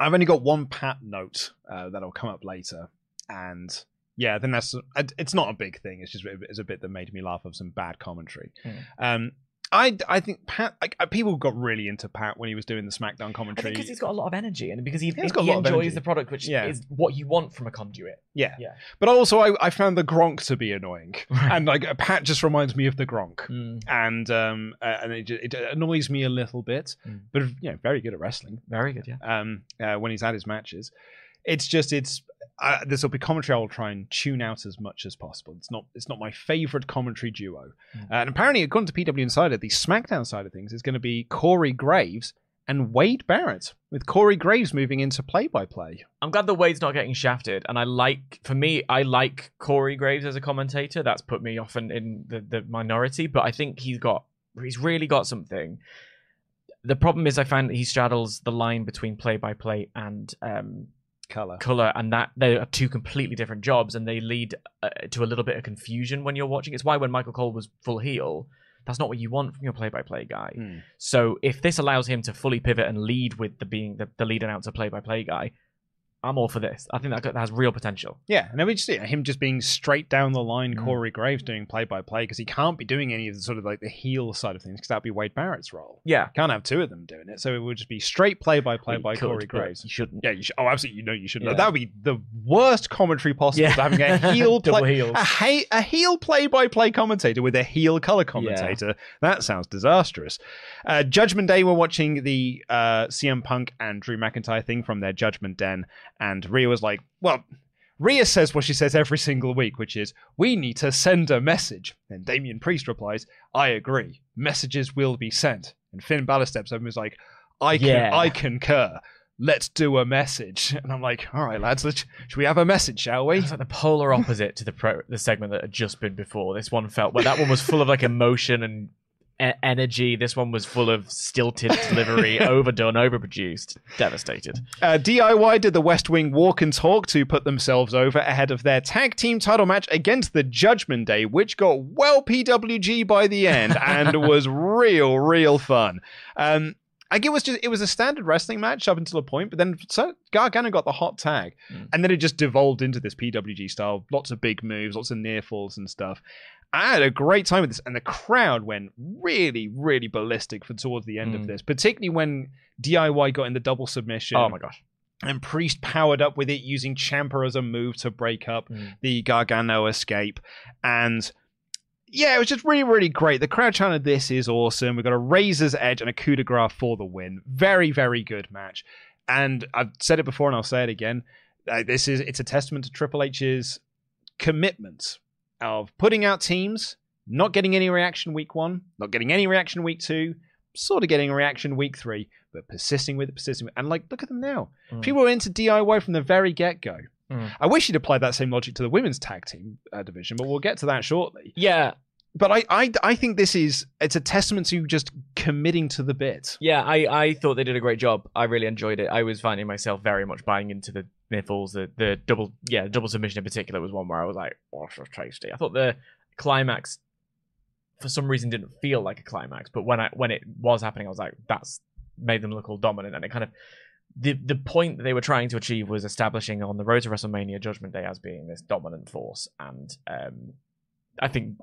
I've only got one pat note uh, that'll come up later, and yeah, then that's it's not a big thing. It's just it's a bit that made me laugh of some bad commentary. Hmm. Um, I I think Pat like uh, people got really into Pat when he was doing the SmackDown commentary. because he's got a lot of energy and because he, He's he got a lot of enjoys the product, which Yeah. is what you want from a conduit. yeah, Yeah. But also, I, I found the Gronk to be annoying, *laughs* Right. and like uh, Pat just reminds me of the Gronk, Mm, and um uh, and it, it annoys me a little bit. Mm. But you know, very good at wrestling. very good, yeah. um, uh, when he's at his matches. It's just it's uh, this will be commentary. I will try and tune out as much as possible. It's not it's not my favorite commentary duo. Mm. Uh, and apparently, according to PW Insider, the SmackDown side of things is going to be Corey Graves and Wade Barrett, with Corey Graves moving into play-by-play. I'm glad that Wade's not getting shafted, and I like, for me, I like Corey Graves as a commentator. That's put me often in the, the minority, but I think he's got, he's really got something. The problem is, I find that he straddles the line between play-by-play and um, Color. color and that they are two completely different jobs and they lead uh, to a little bit of confusion when you're watching it's why when michael cole was full heel that's not what you want from your play-by-play guy Mm. so if this allows him to fully pivot and lead with the being the, the lead announcer play-by-play guy i'm all for this i think that, that has real potential Yeah, and then we just see him just being straight down the line. Mm. Corey Graves doing play-by-play because he can't be doing any of the sort of like the heel side of things because that'd be Wade Barrett's role. yeah Can't have two of them doing it, so it would just be straight play-by-play You by could, Corey but Graves. you shouldn't Yeah, you should. Oh, absolutely. You know you shouldn't. Yeah. That would be the worst commentary possible. Yeah. having a *laughs* heel Double play, heels. a, he- a heel play-by-play commentator with a heel color commentator. That sounds disastrous. Uh, Judgment Day. We're watching the uh, CM Punk and Drew McIntyre thing from their Judgment Den, and Rhea was like, "Well." Rhea says what she says every single week, which is, We need to send a message. And Damian Priest replies, I agree. Messages will be sent. And Finn Balor steps up and is like, I, can, Yeah. I concur. Let's do a message. *laughs* And I'm like, All right, lads, let's, should we have a message, shall we? it's like the polar opposite to the pro the segment that had just been before this one felt where that one was full of like emotion and e- energy this one was full of stilted *laughs* delivery overdone overproduced devastated Uh, DIY did the West Wing walk and talk to put themselves over ahead of their tag team title match against the Judgment Day, which got well PWG by the end *laughs* and was real, real fun. Um, I think it was just it was a standard wrestling match up until a point, but then so Gargano got the hot tag, Mm. and then it just devolved into this PWG style. Lots of big moves, lots of near falls and stuff. I had a great time with this, and the crowd went really, really ballistic for towards the end of Mm. this, particularly when DIY got in the double submission oh my gosh and Priest powered up with it using Ciampa as a move to break up Mm. the Gargano escape. And yeah, it was just really, really great. The crowd chanted, This is awesome. We've got a Razor's Edge and a coup de grace for the win. Very, very good match. And I've said it before and I'll say it again. Uh, this is it's a testament to Triple H's commitment of putting out teams, not getting any reaction week one, not getting any reaction week two, sort of getting a reaction week three, but persisting with it, persisting with it. And like, look at them now. Mm. People were into DIY from the very get go. Mm. I wish he'd applied that same logic to the women's tag team uh, division, but we'll get to that shortly. Yeah, But I, I, I think this is it's a testament to just committing to the bit. Yeah, I, I thought they did a great job. I really enjoyed it. I was finding myself very much buying into the niffles. The the double yeah, double submission in particular was one where I was like, oh, so tasty. I thought the climax for some reason didn't feel like a climax, but when I when it was happening, I was like, that's made them look all dominant and it kind of the the point that they were trying to achieve was establishing on the road to WrestleMania Judgment Day as being this dominant force, and um, I think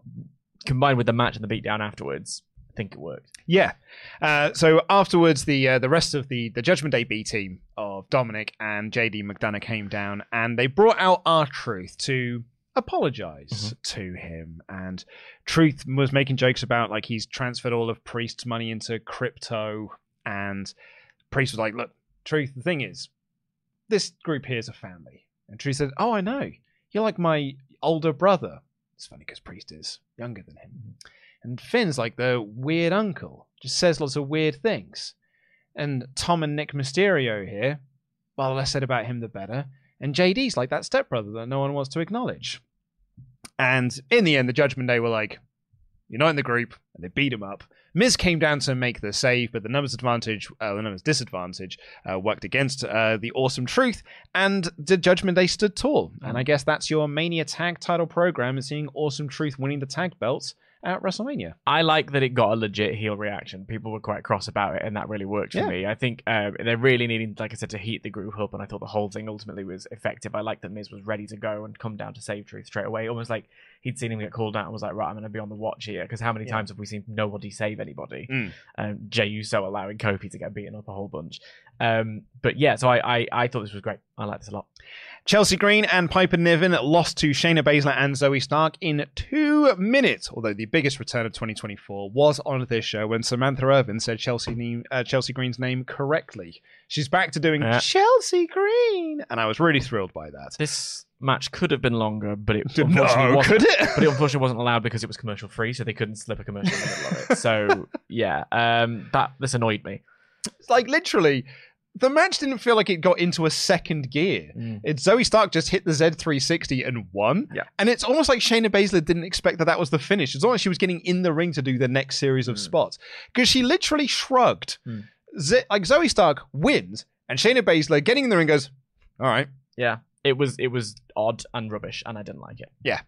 combined with the match and the beatdown afterwards, I think it worked. Yeah. Uh, so afterwards, the uh, the rest of the the Judgment Day B team of Dominik and JD McDonagh came down, and they brought out R-Truth to apologize to him. And Truth was making jokes about like he's transferred all of Priest's money into crypto, and Priest was like, "Look, Truth. The thing is, this group here is a family." And Truth said, "Oh, I know. You're like my older brother." It's funny because Priest is younger than him. And Finn's like the weird uncle, just says lots of weird things. And Dominik Mysterio here, well, the less said about him, the better. And JD's like that stepbrother that no one wants to acknowledge. And in the end, the Judgment Day were like, you're in the group, and they beat him up. Miz came down to make the save, but the numbers advantage, uh, the numbers disadvantage, uh, worked against uh, the awesome truth, and the Judgment Day stood tall. And I guess that's your Mania Tag Title program, is seeing awesome truth winning the tag belts at WrestleMania. I like that it got a legit heel reaction. People were quite cross about it, and that really worked for Yeah. me. I think uh, they're really needing, like I said, to heat the group up, and I thought the whole thing ultimately was effective. I like that Miz was ready to go and come down to save Truth straight away, almost like he'd seen him get called out and was like, right, I'm going to be on the watch here. Because how many Yeah. times have we seen nobody save anybody? Mm. Um, Jey Uso allowing Kofi to get beaten up a whole bunch. Um, but yeah, so I, I, I thought this was great. I like this a lot. Chelsea Green and Piper Niven lost to Shayna Baszler and Zoey Stark in two minutes. Although the biggest return of 2024 was on this show when Samantha Irvin said Chelsea name, uh, Chelsea Green's name correctly. She's back to doing Yeah. Chelsea Green, and I was really thrilled by that. This match could have been longer, but it *laughs* No, unfortunately wasn't. could it? but it unfortunately wasn't allowed because it was commercial free, so they couldn't slip a commercial in the middle of it. So *laughs* yeah, um, that this annoyed me. It's like literally, the match didn't feel like it got into a second gear. Mm. It's Zoey Stark just hit the Z360 and won. Yeah. And it's almost like Shayna Baszler didn't expect that that was the finish. It's almost like she was getting in the ring to do the next series of Mm. spots because she literally shrugged. Mm. Z- like Zoey Stark wins, and Shayna Baszler getting in the ring goes, "All right." Yeah, it was it was odd and rubbish, and I didn't like it. Yeah.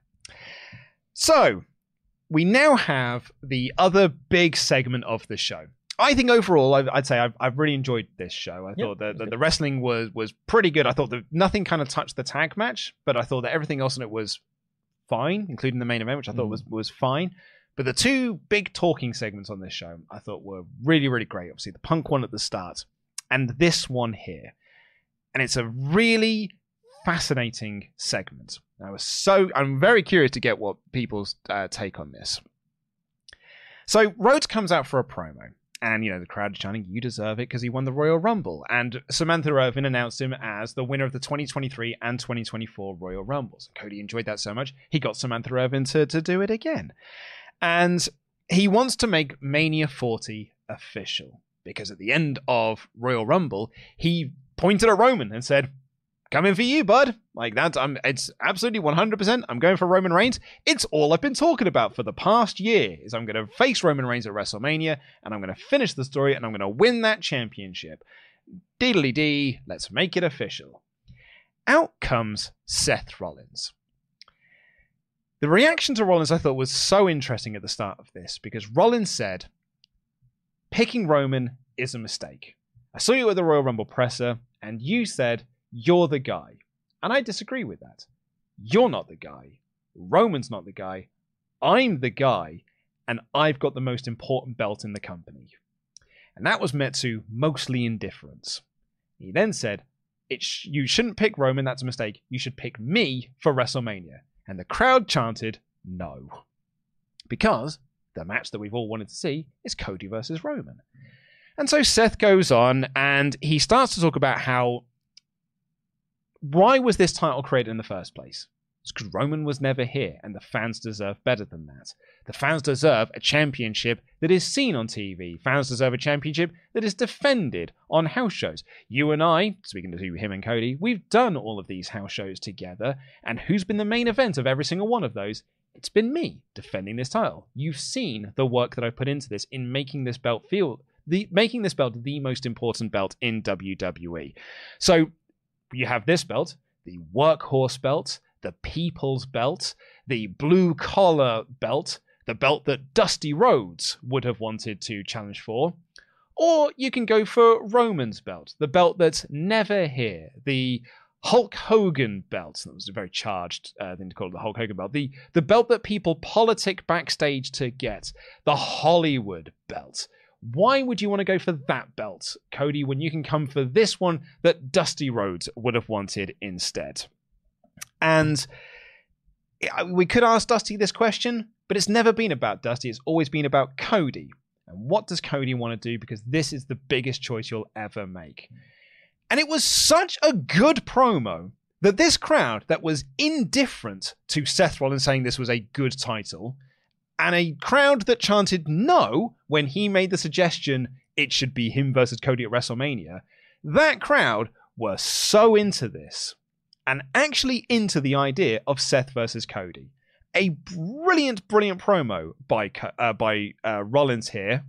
So we now have the other big segment of the show. I think overall, I'd, I'd say I've, I've really enjoyed this show. I Yeah, thought that the, the wrestling was was pretty good. I thought that nothing kind of touched the tag match, but I thought that everything else in it was fine, including the main event, which I thought Mm. was was fine. But the two big talking segments on this show, I thought were really really great. Obviously, the punk one at the start, and this one here, and it's a really fascinating segment. I was so I'm very curious to get what people's uh, take on this. So Rhodes comes out for a promo, and you know the crowd chanting, "You deserve it" because he won the Royal Rumble, and Samantha Irvin announced him as the winner of the 2023 and 2024 Royal Rumbles. Cody enjoyed that so much he got Samantha Irvin to to do it again, and he wants to make Mania 40 official because at the end of Royal Rumble he pointed at Roman and said, coming for you, bud. Like that's I'm it's absolutely 100%. I'm going for Roman Reigns. It's all I've been talking about for the past year is I'm going to face Roman Reigns at WrestleMania and I'm going to finish the story and I'm going to win that championship. Deedly dee, let's make it official. Out comes Seth Rollins. The reaction to Rollins I thought was so interesting at the start of this because Rollins said, picking Roman is a mistake. I saw you at the Royal Rumble presser and you said, you're the guy. And I disagree with that. You're not the guy. Roman's not the guy. I'm the guy, and I've got the most important belt in the company. And that was met to mostly indifference. He then said, sh- You shouldn't pick Roman, that's a mistake. You should pick me for WrestleMania. And the crowd chanted, No. Because the match that we've all wanted to see is Cody versus Roman. And so Seth goes on and he starts to talk about how why was this title created in the first place? It's because Roman was never here, and the fans deserve better than that. The fans deserve a championship that is seen on TV. Fans deserve a championship that is defended on house shows. You and I, speaking to him and Cody, we've done all of these house shows together, and who's been the main event of every single one of those? It's been me defending this title. You've seen the work that I've put into this in making this belt feel the making this belt the most important belt in WWE. So you have this belt, the workhorse belt, the people's belt, the blue collar belt, the belt that Dusty Rhodes would have wanted to challenge for. Or you can go for Roman's belt, the belt that's never here, the Hulk Hogan belt. That was a very charged uh, thing to call it the Hulk Hogan belt. The, the belt that people politic backstage to get, the Hollywood belt. Why would you want to go for that belt, Cody, when you can come for this one that Dusty Rhodes would have wanted instead? And we could ask Dusty this question, but it's never been about Dusty. It's always been about Cody. And what does Cody want to do? Because this is the biggest choice you'll ever make. And it was such a good promo that this crowd that was indifferent to Seth Rollins saying this was a good title, and a crowd that chanted no when he made the suggestion it should be him versus Cody at WrestleMania, that crowd were so into this and actually into the idea of Seth versus Cody. A brilliant, brilliant promo by uh, by uh, Rollins here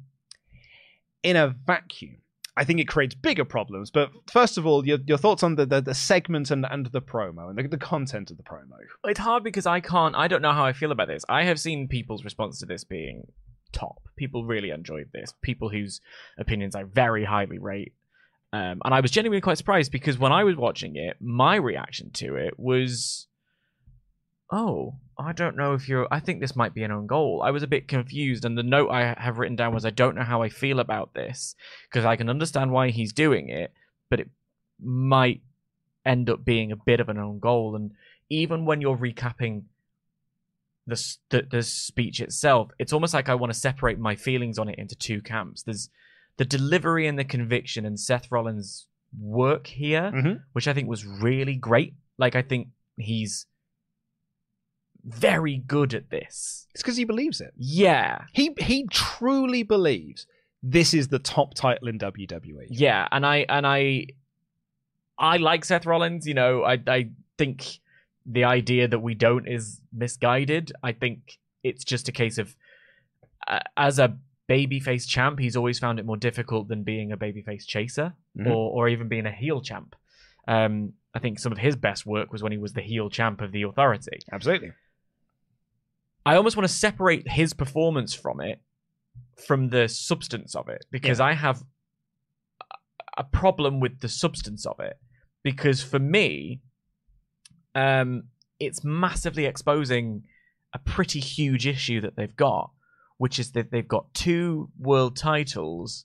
in a vacuum. I think it creates bigger problems. But first of all, your, your thoughts on the, the, the segment and, and the promo and the, the content of the promo. It's hard because I can't, I don't know how I feel about this. I have seen people's response to this being top. People really enjoyed this. People whose opinions I very highly rate. Um, and I was genuinely quite surprised because when I was watching it, my reaction to it was, oh, I don't know if you're. I think this might be an own goal. I was a bit confused, and the note I have written down was, I don't know how I feel about this because I can understand why he's doing it, but it might end up being a bit of an own goal. And even when you're recapping the, the, the speech itself, it's almost like I want to separate my feelings on it into two camps. There's the delivery and the conviction and Seth Rollins' work here, Mm-hmm. which I think was really great. Like I think he's very good at this. It's because he believes it. Yeah. He he truly believes this is the top title in. WWE. Yeah, and I and I I like Seth Rollins, you know, I I think the idea that we don't is misguided. I think it's just a case of uh, as a babyface champ, he's always found it more difficult than being a babyface chaser Mhm. or or even being a heel champ. Um I think some of his best work was when he was the heel champ of the authority. Absolutely. I almost want to separate his performance from it from the substance of it because I have a problem with the substance of it. Because for me um it's massively exposing a pretty huge issue that they've got which is that they've got two world titles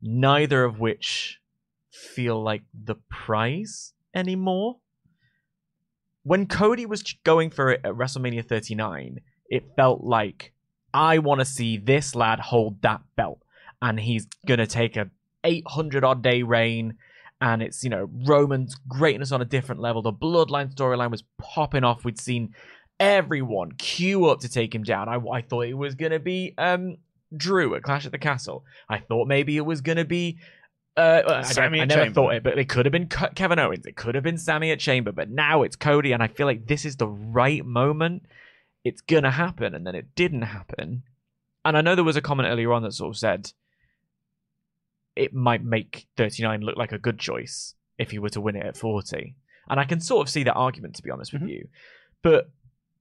neither of which feel like the prize anymore. When Cody was going for it at WrestleMania 39 it felt like I want to see this lad hold that belt, and he's gonna take a 800 odd day reign, and it's you know Roman's greatness on a different level. The Bloodline storyline was popping off. We'd seen everyone queue up to take him down. I, I thought it was gonna be um Drew at Clash at the Castle. I thought maybe it was gonna be. Uh, I, Sammy don't- I never Chamber. thought it, but it could have been Kevin Owens. It could have been Sammy at Chamber, but now it's Cody, and I feel like this is the right moment it's gonna happen and then it didn't happen and i know there was a comment earlier on that sort of said it might make 39 look like a good choice if he were to win it at 40 and i can sort of see that argument to be honest with Mhm. you but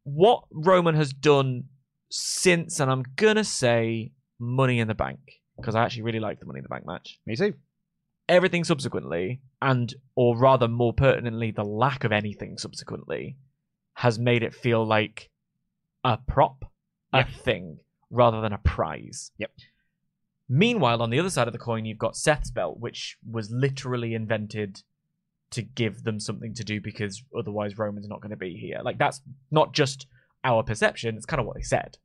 what roman has done since and i'm gonna say money in the bank because i actually really like the money in the bank match Me too. everything subsequently, and or rather more pertinently, the lack of anything subsequently, has made it feel like a prop, a Yep. thing, rather than a prize. Yep. Meanwhile, on the other side of the coin, you've got Seth's belt, which was literally invented to give them something to do because otherwise Roman's not going to be here. Like that's not just our perception; it's kind of what they said.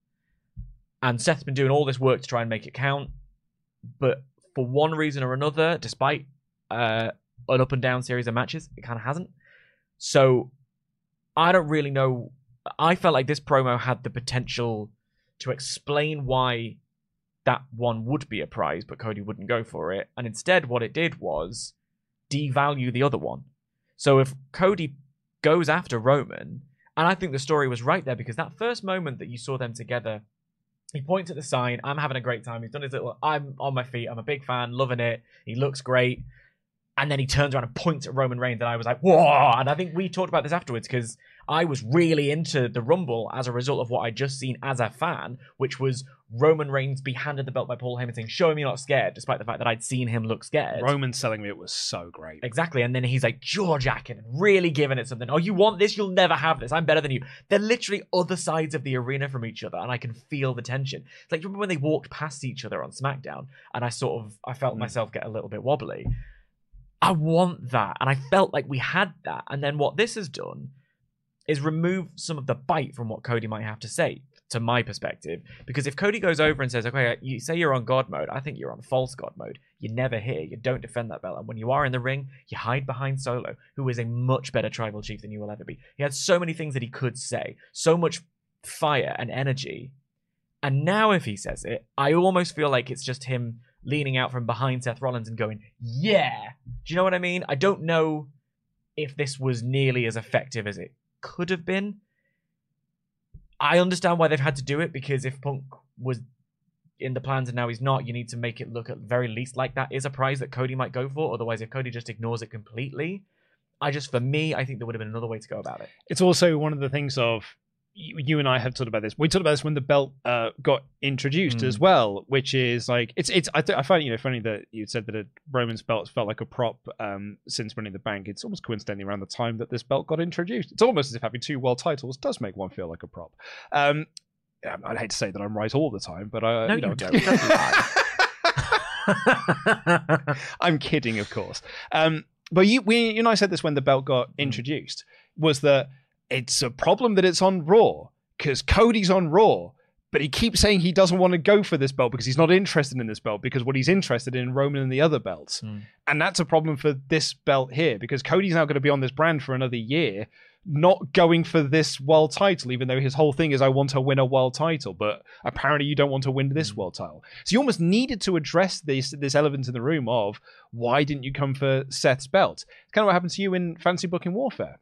And Seth's been doing all this work to try and make it count, but for one reason or another, despite uh, an up and down series of matches, it kind of hasn't. So I don't really know I felt like this promo had the potential to explain why that one would be a prize, but Cody wouldn't go for it. And instead, what it did was devalue the other one. So if Cody goes after Roman, and I think the story was right there because that first moment that you saw them together, he points at the sign. I'm having a great time. He's done his little. I'm on my feet. I'm a big fan, loving it. He looks great. And then he turns around and points at Roman Reigns, and I was like, "Whoa!" And I think we talked about this afterwards because I was really into the Rumble as a result of what I'd just seen as a fan, which was Roman Reigns be handed the belt by Paul Heyman saying, "Show me you're not scared," despite the fact that I'd seen him look scared. Roman selling me it was so great. Exactly. And then he's like jaw jacking and really giving it something. Oh, you want this? You'll never have this. I'm better than you. They're literally other sides of the arena from each other, and I can feel the tension. It's like remember when they walked past each other on SmackDown, and I sort of I felt Mm. myself get a little bit wobbly. I want that, and I felt like we had that. And then what this has done is remove some of the bite from what Cody might have to say, to my perspective. Because if Cody goes over and says, okay, uh, you say you're on God mode, I think you're on false God mode. You're never here. You don't defend that belt. And when you are in the ring, you hide behind Solo, who is a much better tribal chief than you will ever be. He had so many things that he could say, so much fire and energy. And now, if he says it, I almost feel like it's just him leaning out from behind Seth Rollins and going, yeah. Do you know what I mean? I don't know if this was nearly as effective as it could have been. I understand why they've had to do it because if Punk was in the plans and now he's not, you need to make it look at very least like that is a prize that Cody might go for. Otherwise, if Cody just ignores it completely, I just, for me, I think there would have been another way to go about it. It's also one of the things of you and I have talked about this. We talked about this when the belt uh, got introduced Mm. as well, which is like it's it's. I, th- I find you know funny that you said that a Roman's belt felt like a prop um, since in the Bank. It's almost coincidentally around the time that this belt got introduced. It's almost as if having two world titles does make one feel like a prop. Um, I'd hate to say that I'm right all the time, but uh, No, you, know, you don't. Don't. *laughs* *laughs* I'm kidding, of course. Um, but you, we, you and I said this when the belt got introduced was that it's a problem that it's on Raw because Cody's on Raw, but he keeps saying he doesn't want to go for this belt because he's not interested in this belt because what he's interested in Roman and the other belts, Mm. and that's a problem for this belt here because Cody's now going to be on this brand for another year. Not going for this world title, even though his whole thing is I want to win a world title, but apparently you don't want to win this world title. So you almost needed to address this this elephant in the room of why didn't you come for Seth's belt? It's kind of what happened to you in Fantasy Booking Warfare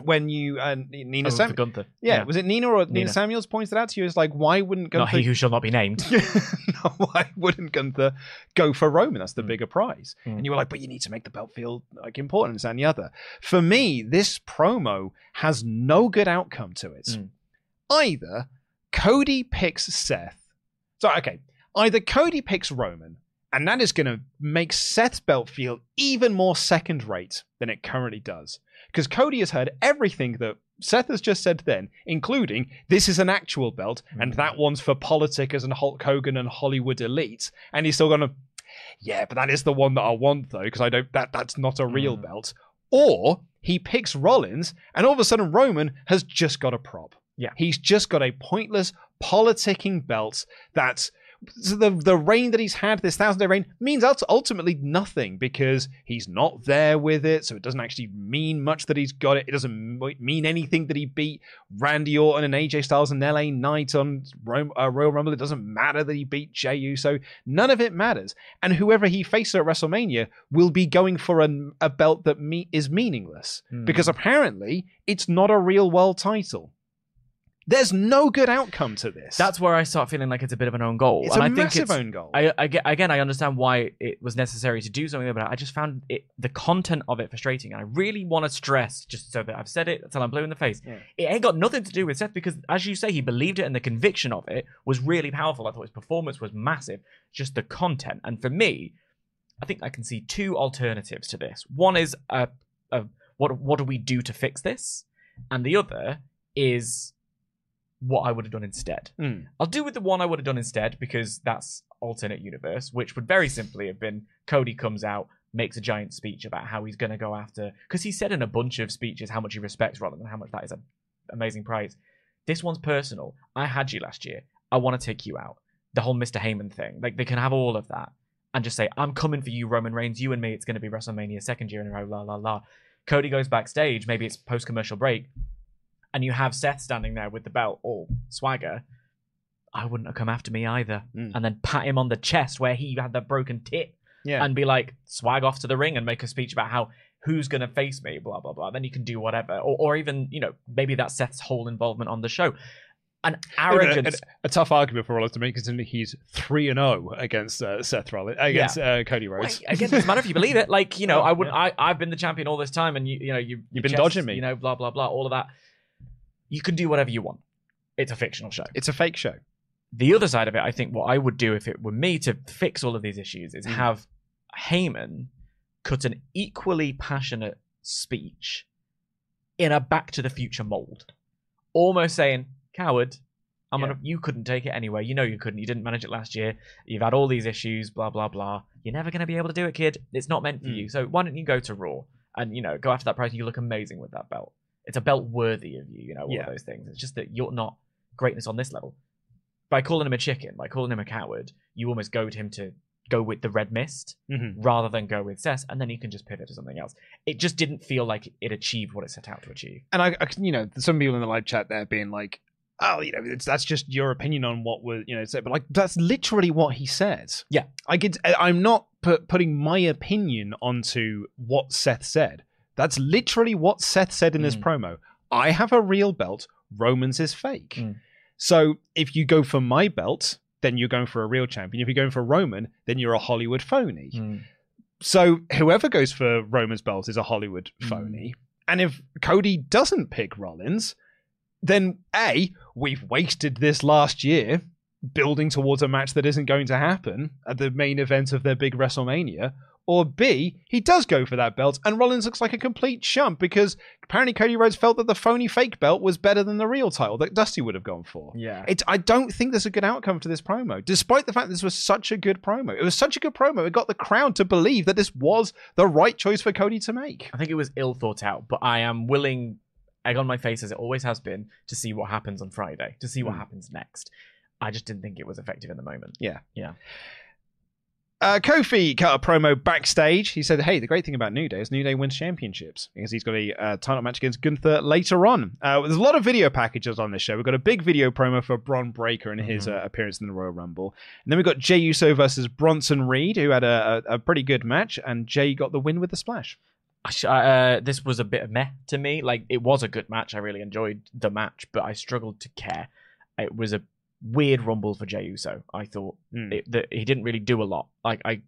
when you and Nina Oh, Sam- for Gunther. yeah, was it Nina or Nina. Nina. Samuels pointed out to you? It's like why wouldn't Gunther Not he who shall not be named. *laughs* no, why wouldn't Gunther go for Roman? That's the Mm. bigger prize. Mm. And you were like, but you need to make the belt feel like important, this and the other. For me, this promo has no good outcome to it. Mm. Either Cody picks Seth. So, okay, either Cody picks Roman, and that is going to make Seth's belt feel even more second rate than it currently does. Because Cody has heard everything that Seth has just said then, including this is an actual belt, and that one's for politicers and Hulk Hogan and Hollywood elites. And he's still going to, yeah, but that is the one that I want though, because I don't that that's not a real Mm. belt. Or he picks Rollins, and all of a sudden Roman has just got a prop. Yeah. he's just got a pointless politicking belt that's so the the reign that he's had, this thousand day reign, means ult- ultimately nothing because he's not there with it. So it doesn't actually mean much that he's got it. It doesn't mean anything that he beat Randy Orton and AJ Styles and LA Knight on Ro- uh, Royal Rumble. It doesn't matter that he beat Jey Uso. None of it matters. And whoever he faces at WrestleMania will be going for an, a belt that me- is meaningless Hmm. because apparently it's not a real world title. There's no good outcome to this. That's where I start feeling like it's a bit of an own goal. it's and a I think massive it's, own goal. I, I again, I understand why it was necessary to do something, but I just found it the content of it frustrating. And I really want to stress, just so that I've said it until I'm blue in the face. Yeah. It ain't got nothing to do with Seth because, as you say, he believed it, and the conviction of it was really powerful. I thought his performance was massive. Just the content, and for me, I think I can see two alternatives to this. One is a, a what what do we do to fix this, and the other is what I would have done instead. Mm. I'll do with the one I would have done instead because that's alternate universe, which would very simply have been Cody comes out, makes a giant speech about how he's going to go after because he said in a bunch of speeches how much he respects Rollins and how much that is an amazing prize. This one's personal. I had you last year. I want to take you out. The whole Mr. Heyman thing, like they can have all of that and just say, "I'm coming for you, Roman Reigns. You and me. It's going to be WrestleMania second year in a row." La la la. Cody goes backstage. Maybe it's post commercial break. And you have Seth standing there with the belt all swagger, I wouldn't have come after me either. Mm. And then pat him on the chest where he had the broken tit Yeah. and be like, swag off to the ring and make a speech about how who's going to face me, blah, blah, blah. Then you can do whatever. Or, or even, you know, maybe that's Seth's whole involvement on the show. An arrogance. A, a tough argument for Rollins to make, considering he's three and zero against uh, Seth Rollins against uh, Cody Rhodes. Well, again, it doesn't matter if you believe it. Like, you know, *laughs* I wouldn't. I, I've been the champion all this time, and you, you know, you, your been chest, dodging me. You know, blah blah blah, all of that. You can do whatever you want. It's a fictional show. It's a fake show. The other side of it, I think, what I would do if it were me to fix all of these issues is Mm. have Heyman cut an equally passionate speech in a Back to the Future mold, almost saying, "Coward." I'm Yeah. gonna. You couldn't take it anyway. You know you couldn't. You didn't manage it last year. You've had all these issues. Blah blah blah. You're never gonna be able to do it, kid. It's not meant for Mm. you. So why don't you go to Raw and you know go after that price? You look amazing with that belt. It's a belt worthy of you. You know all Yeah. of those things. It's just that you're not greatness on this level. By calling him a chicken, by calling him a coward, you almost goad him to go with the red mist Mhm. rather than go with Cess, and then you can just pivot to something else. It just didn't feel like it achieved what it set out to achieve. And I, I, can- you know, some people in the live chat there being like, "Oh, you know, it's, that's just your opinion on what was, you know, said." But like, that's literally what he said. Yeah. I get. I'm not put, putting my opinion onto what Seth said. That's literally what Seth said in this Mm. promo. I have a real belt. Romans is fake. Mm. So if you go for my belt, then you're going for a real champion. If you're going for Roman, then you're a Hollywood phony. So whoever goes for Roman's belt is a Hollywood Mm. phony. And if Cody doesn't pick Rollins, then A, we've wasted this last year building towards a match that isn't going to happen at the main event of their big WrestleMania. Or B, he does go for that belt, and Rollins looks like a complete chump because apparently Cody Rhodes felt that the phony fake belt was better than the real title that Dusty would have gone for. Yeah. It's, I don't think there's a good outcome to this promo, despite the fact this was such a good promo. It was such a good promo. It got the crowd to believe that this was the right choice for Cody to make. I think it was ill thought out, but I am willing, egg on my face as it always has been, to see what happens on Friday, to see what Hmm. happens next. I just didn't think it was effective in the moment. Yeah. Yeah. Uh, Kofi cut a promo backstage. He said, "Hey, the great thing about New Day is New Day wins championships because he's got a uh, title match against Gunther later on. Uh, there's a lot of video packages on this show. We've got a big video promo for Bron Breakker and his Mhm. uh, appearance in the Royal Rumble, and then we've got Jey Uso versus Bronson Reed, who had a, a, a pretty good match, and Jey got the win with the splash. Uh, this was a bit of meh to me. Like it was a good match. I really enjoyed the match, but I struggled to care. It was a weird rumble for Jey Uso. I thought Mm. it, that he didn't really do a lot. Like I,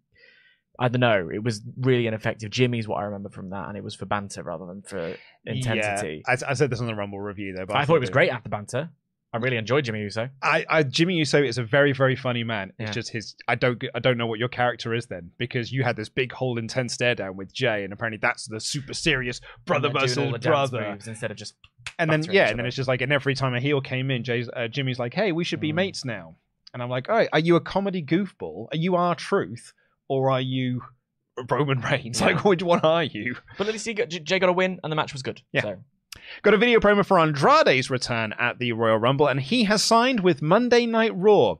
I don't know. It was really ineffective. Jimmy's what I remember from that, and it was for banter rather than for intensity. Yeah, I, I said this on the Rumble review though, but I thought it was great after banter. I really enjoyed Jimmy Uso. I, I Jimmy Uso is a very very funny man. It's Yeah. just his. I don't I don't know what your character is then because you had this big whole intense stare down with Jey, and apparently that's the super serious brother versus all the dance brother. moves instead of just And then yeah, and then it's just like, and every time a heel came in, Jey's uh, Jimmy's like, "Hey, we should be Mm. mates now." And I'm like, "All right, are you a comedy goofball? Are you R-Truth, or are you Roman Reigns? *laughs* Like, which one are you?" But at least he got, Jay got a win, and the match was good. Yeah. So Got a video promo for Andrade's return at the Royal Rumble, and he has signed with Monday Night Raw.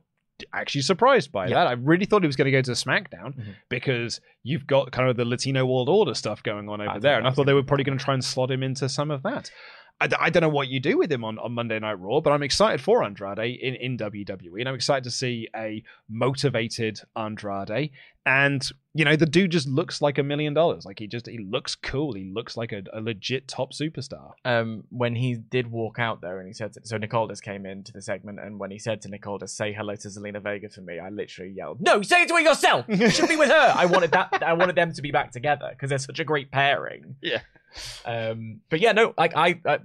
Actually, surprised by Yeah. that. I really thought he was going to go to SmackDown Mhm. because you've got kind of the Latino World Order stuff going on over there, and I thought they were probably going to try and slot him into some of that. I, d- I don't know what you do with him on, on Monday Night Raw, but I'm excited for Andrade in, in WWE, and I'm excited to see a motivated Andrade. And you know, the dude just looks like a million dollars. Like he just he looks cool. He looks like a, a legit top superstar. um, when he did walk out there and he said, so Nicole came into the segment, and when he said to Nicole say hello to Zelina Vega for me, I literally yelled, no, say it to her yourself. You should be with her. I wanted that. I wanted them to be back together because they're such a great pairing. Yeah. Um, but yeah, no, like I, I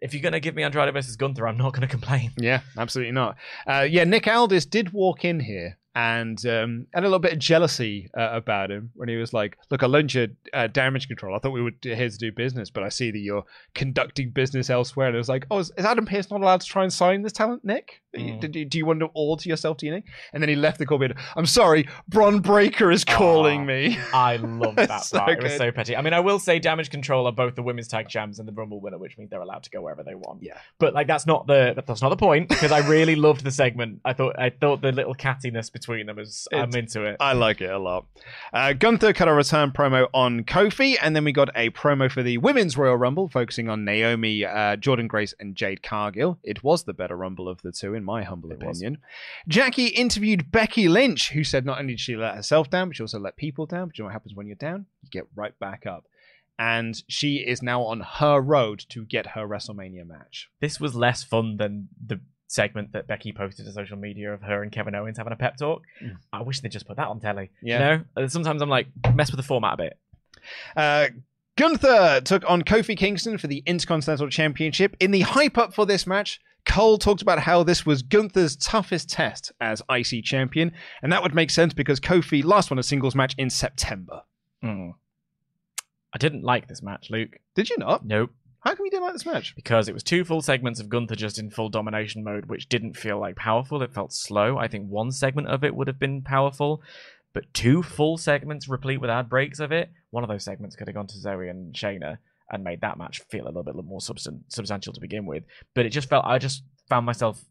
if you're gonna give me Andrade versus Gunther, I'm not gonna complain. Yeah, absolutely not. Uh, yeah, Nick Aldis did walk in here and um, had a little bit of jealousy uh, about him when he was like, "Look, I loaned you uh, damage control. I thought we were here to do business, but I see that you're conducting business elsewhere." And it was like, "Oh, is, is Adam Pearce not allowed to try and sign this talent, Nick? Mm. Do, do, do you want to all to yourself, do you, Nick?" And then he left the call. being, I'm sorry, Bron Breakker is calling Aw. me. I love *laughs* that So part. It was so petty. I mean, I will say Damage Control are both the women's tag champs and the Rumble winner, which means they're allowed to go wherever they want. Yeah. But like that's not the that's not the point because I really loved the segment. I thought I thought the little cattiness between them is I'm into it. I like it a lot. Uh, Gunther cut a return promo on Kofi, and then we got a promo for the Women's Royal Rumble, focusing on Naomi, uh, Jordynne Grace, and Jade Cargill. It was the better Rumble of the two, in my humble It was. opinion. Jackie interviewed Becky Lynch, who said not only did she let herself down, but she also let people down. But you know what happens when you're down? You get right back up. And she is now on her road to get her WrestleMania match. this was less fun than the segment that Becky posted to social media of her and Kevin Owens having a pep talk. Mm. I wish they'd just put that on telly. Yeah. You know, Uh, sometimes I'm like mess with the format a bit. Uh, Gunther took on Kofi Kingston for the Intercontinental Championship. In the hype up for this match, Cole talked about how this was Gunther's toughest test as IC champion, and that would make sense because Kofi last won a singles match in September. I didn't like this match, Luke. Did you not? Nope. How come you didn't like this match? Because it was two full segments of Gunther just in full domination mode, which didn't feel like powerful. It felt slow. I think one segment of it would have been powerful, but two full segments replete with ad breaks of it, one of those segments could have gone to Zoey and Shayna and made that match feel a little bit more substan- substantial to begin with. But it just felt, I just found myself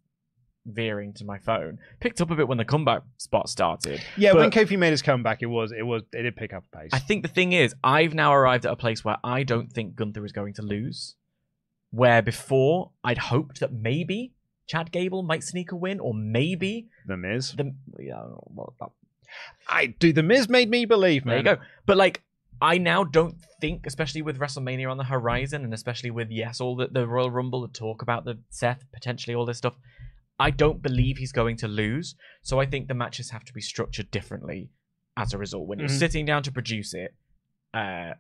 veering to my phone. Picked up a bit when the comeback spot started. Yeah, when Kofi made his comeback, it was it was it did pick up pace. I think the thing is, I've now arrived at a place where I don't think Gunther is going to lose. Where before I'd hoped that maybe Chad Gable might sneak a win, or maybe the Miz. the yeah, well, that- I do. The Miz made me believe, man. there you go. But like, I now don't think, especially with WrestleMania on the horizon, and especially with yes, all the, the Royal Rumble, the talk about the Seth potentially all this stuff. I don't believe he's going to lose. So I think the matches have to be structured differently as a result. When you're Mhm. sitting down to produce it, uh,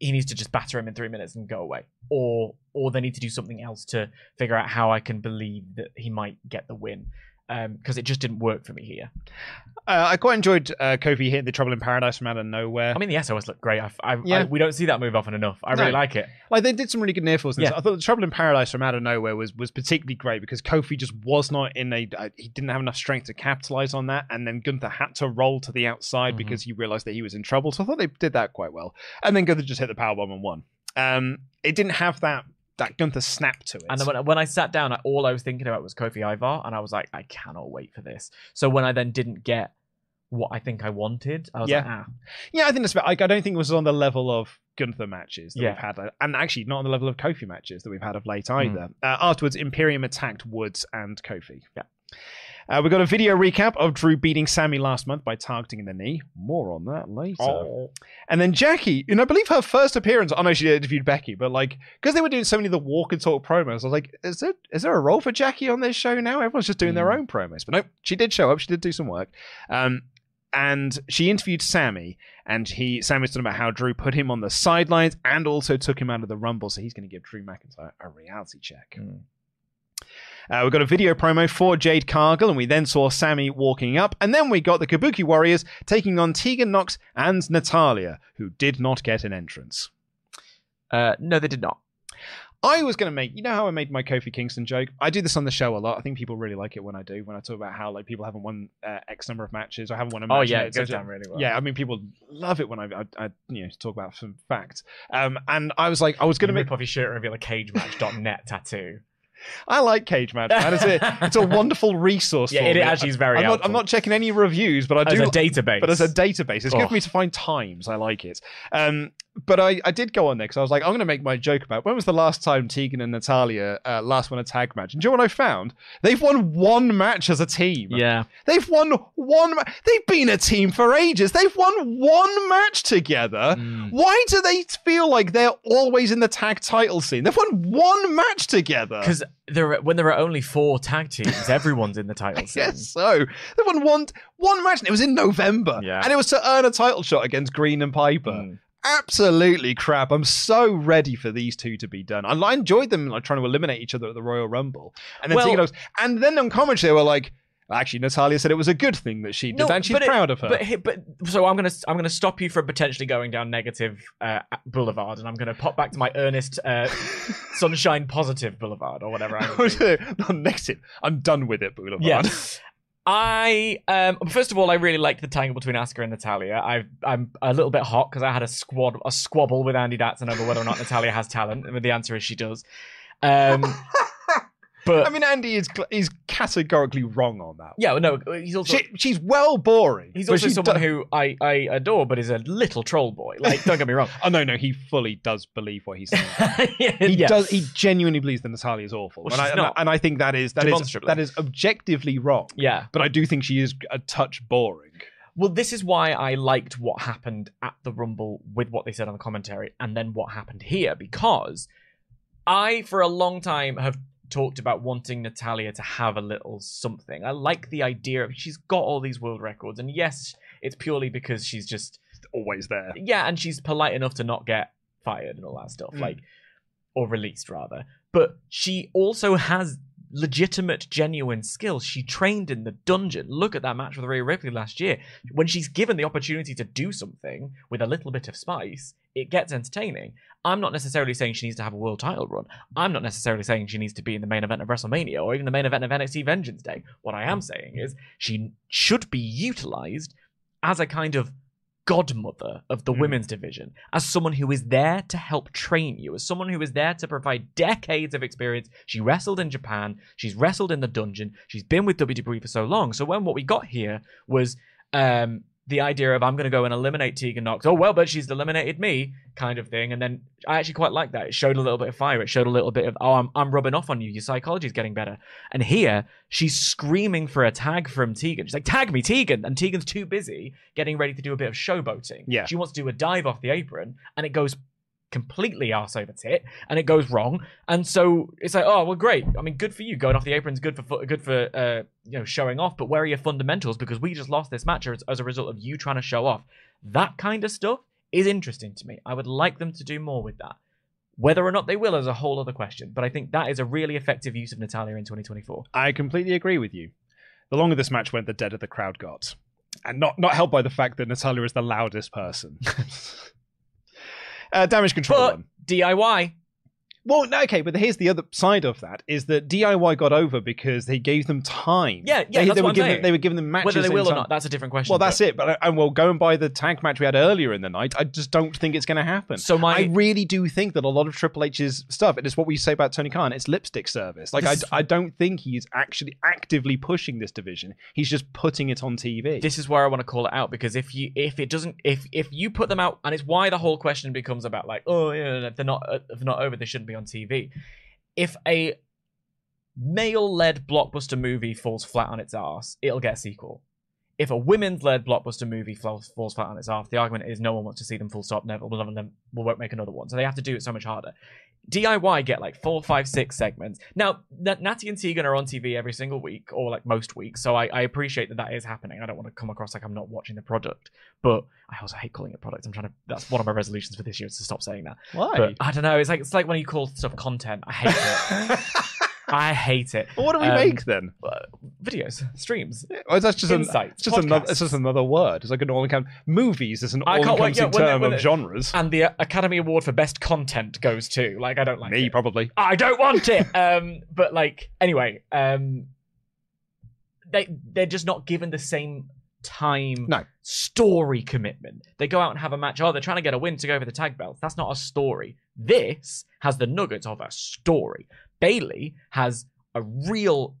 he needs to just batter him in three minutes and go away, or or they need to do something else to figure out how I can believe that he might get the win, because it just didn't work for me here. Uh, I quite enjoyed uh, Kofi hitting the Trouble in Paradise from out of nowhere. I mean, the SOS looked great. I, I, Yeah. I- we don't see that move often enough. I really like it. Like they did some really good near falls. Yeah. I thought the Trouble in Paradise from out of nowhere was was particularly great because Kofi just was not in a uh, he didn't have enough strength to capitalize on that, and then Gunther had to roll to the outside Mhm. because he realized that he was in trouble. So I thought they did that quite well, and then Gunther just hit the powerbomb and won. Um, it didn't have that that Gunther snap to it. And when, when I sat down, I, all I was thinking about was Kofi Ivar, and I was like, I cannot wait for this. So when I then didn't get what I think I wanted, I was Yeah. like, ah, yeah, I think that's about. Like, I don't think it was on the level of Gunther matches that Yeah. we've had, and actually not on the level of Kofi matches that we've had of late Hmm. either. Uh, afterwards, Imperium attacked Woods and Kofi. Yeah. Uh, we got a video recap of Drew beating Sami last month by targeting in the knee. More on that later. oh. And then Jackie, and I believe her first appearance. I know she interviewed Becky, but like because they were doing so many of the walk and talk promos, I was like, is there is there a role for Jackie on this show now? Everyone's just doing their Hmm. own promos. But nope, she did show up. She did do some work. Um, and she interviewed Sami, and he Sami was talking about how Drew put him on the sidelines and also took him out of the Rumble. So he's going to give Drew McIntyre a reality check. Hmm. Uh, we got a video promo for Jade Cargill, and we then saw Sami walking up, and then we got the Kabuki Warriors taking on Tegan Nox and Natalya, who did not get an entrance. Uh, no, they did not. I was going to make, you know how I made my Kofi Kingston joke? I do this on the show a lot. I think people really like it when I do, when I talk about how like people haven't won uh, X number of matches or haven't won a match. Oh yeah, it goes down really well. Yeah, I mean, people love it when I, I, I you know, talk about some facts. Um, and I was like, I was going Gonna to make, off your shirt and reveal a cagematch.net tattoo. I like Cage Match, man. It's a, it's a *laughs* wonderful resource. Yeah, for it me. actually is very I'm not. I'm not checking any reviews, but I As do a database. but as a database, it's good Oh. for me to find times. I like it. Um, but I, I did go on there because I was like, I'm going to make my joke about when was the last time Tegan and Natalya uh, last won a tag match? And do you know what I found? They've won one match as a team. yeah. They've won one. Ma- They've been a team for ages. They've won one match together. Mm. Why do they feel like they're always in the tag title scene? They've won one match together. Because there, when there are only four tag teams, everyone's in the title *laughs* scene. Yes, so they won one one match, and it was in November, Yeah. and it was to earn a title shot against Green and Piper. Mm. Absolutely crap. I'm so ready for these two to be done. I, I enjoyed them like trying to eliminate each other at the Royal Rumble, and then Well- Tegan Nox- and then on commentary they were like, actually, Natalya said it was a good thing that she did, and she's but it- proud of her. But, but so I'm gonna I'm gonna stop you from potentially going down negative uh, boulevard, and I'm gonna pop back to my earnest uh, *laughs* sunshine positive boulevard or whatever. I'm. *laughs* *laughs* Not negative. I'm done with it, Boulevard. Yeah. I um first of all I really liked the tangle between Asuka and Natalya. I I'm a little bit hot because I had a squad a squabble with Andy Datson over whether or not Natalya has talent. And the answer is she does. Um *laughs* But I mean, Andy is cl- is categorically wrong on that. yeah, no, uh, he's also She, she's well boring. he's also someone who I, I adore, but is a little troll boy. Like, don't get me wrong. *laughs* Oh no, no, he fully does believe what he's saying. *laughs* He yeah. does. He genuinely believes that Natalya is awful, Well, and, I, she's and, I, not. and I think that is that is that is objectively wrong. Yeah. But I do think she is a touch boring. Well, this is why I liked what happened at the Rumble with what they said on the commentary and then what happened here because I, for a long time, have talked about wanting Natalya to have a little something. I like the idea of she's got all these world records, and yes, it's purely because she's just Always there. yeah, and she's polite enough to not get fired and all that stuff, Mm. like or released rather. But she also has legitimate, genuine skills. She trained in the dungeon. Look at that match with Rhea Ripley last year. When she's given the opportunity to do something with a little bit of spice, it gets entertaining. I'm not necessarily saying she needs to have a world title run. I'm not necessarily saying she needs to be in the main event of WrestleMania or even the main event of NXT Vengeance Day. What I am saying is she should be utilized as a kind of godmother of the Mm. women's division, as someone who is there to help train you, as someone who is there to provide decades of experience. She wrestled in Japan, she's wrestled in the dungeon, she's been with WWE for so long. So when what we got here was um the idea of I'm going to go and eliminate Tegan Nox. Oh well, but she's eliminated me, kind of thing. And then I actually quite like that. It showed a little bit of fire. It showed a little bit of oh, I'm I'm rubbing off on you. Your psychology is getting better. And here she's screaming for a tag from Tegan. She's like, "Tag me, Tegan!" And Tegan's too busy getting ready to do a bit of showboating. Yeah. she wants to do a dive off the apron, and it goes completely arse over tit, and it goes wrong. And so it's like, oh well, great. I mean, good for you. Going off the apron's good for good for uh, you know showing off. But where are your fundamentals? Because we just lost this match as, as a result of you trying to show off. That kind of stuff is interesting to me. I would like them to do more with that. Whether or not they will is a whole other question. But I think that is a really effective use of Natalya in 2024. I completely agree with you. The longer this match went, the deader the crowd got, and not not helped by the fact that Natalya is the loudest person. *laughs* uh, damage control. But one. DIY, Well, okay, but here's the other side of that: is that DIY got over because they gave them time. Yeah, yeah, they, that's they were what I'm giving saying. they were giving them matches. whether they in will or time. not, that's a different question. Well, that's it. But uh, and well, going by the tag match we had earlier in the night, I just don't think it's going to happen. So my- I really do think that a lot of Triple H's stuff, and it's what we say about Tony Khan, it's lipstick service. Like I, This I don't think he's actually actively pushing this division. He's just putting it on TV. this is where I want to call it out because if you if it doesn't if if you put them out and it's why the whole question becomes about like oh yeah if they're not if they're not over they shouldn't be on TV. If a male-led blockbuster movie falls flat on its ass, it'll get a sequel. If a women's-led blockbuster movie falls, falls flat on its ass, the argument is no one wants to see them full stop. Never, will never, we won't make another one. So they have to do it so much harder. DIY get like four, five, six segments. Now, N- Natty and Tegan are on TV every single week, or like most weeks, so I, I appreciate that that is happening. I don't want to come across like I'm not watching the product, but I also hate calling it product. I'm trying to. That's one of my resolutions for this year is to stop saying that. Why? But I don't know. It's like it's like when you call stuff content. I hate it. *laughs* I hate it. well, what do we Um, make then? Uh, videos, streams. Well, that's just an, insights, it's just another. It's just another word. It's like an all-encompassing. Movies is an I can't wait- all-encompassing yeah, term of they- genres. And the uh, Academy Award for Best Content goes to. Like, I don't like Me it. probably. I don't want it. *laughs* um, but like, anyway, um, they they're just not given the same time No. story commitment. They go out and have a match. Oh, they're trying to get a win to go for the tag belts. That's not a story. This has the nuggets of a story. Bayley has a real,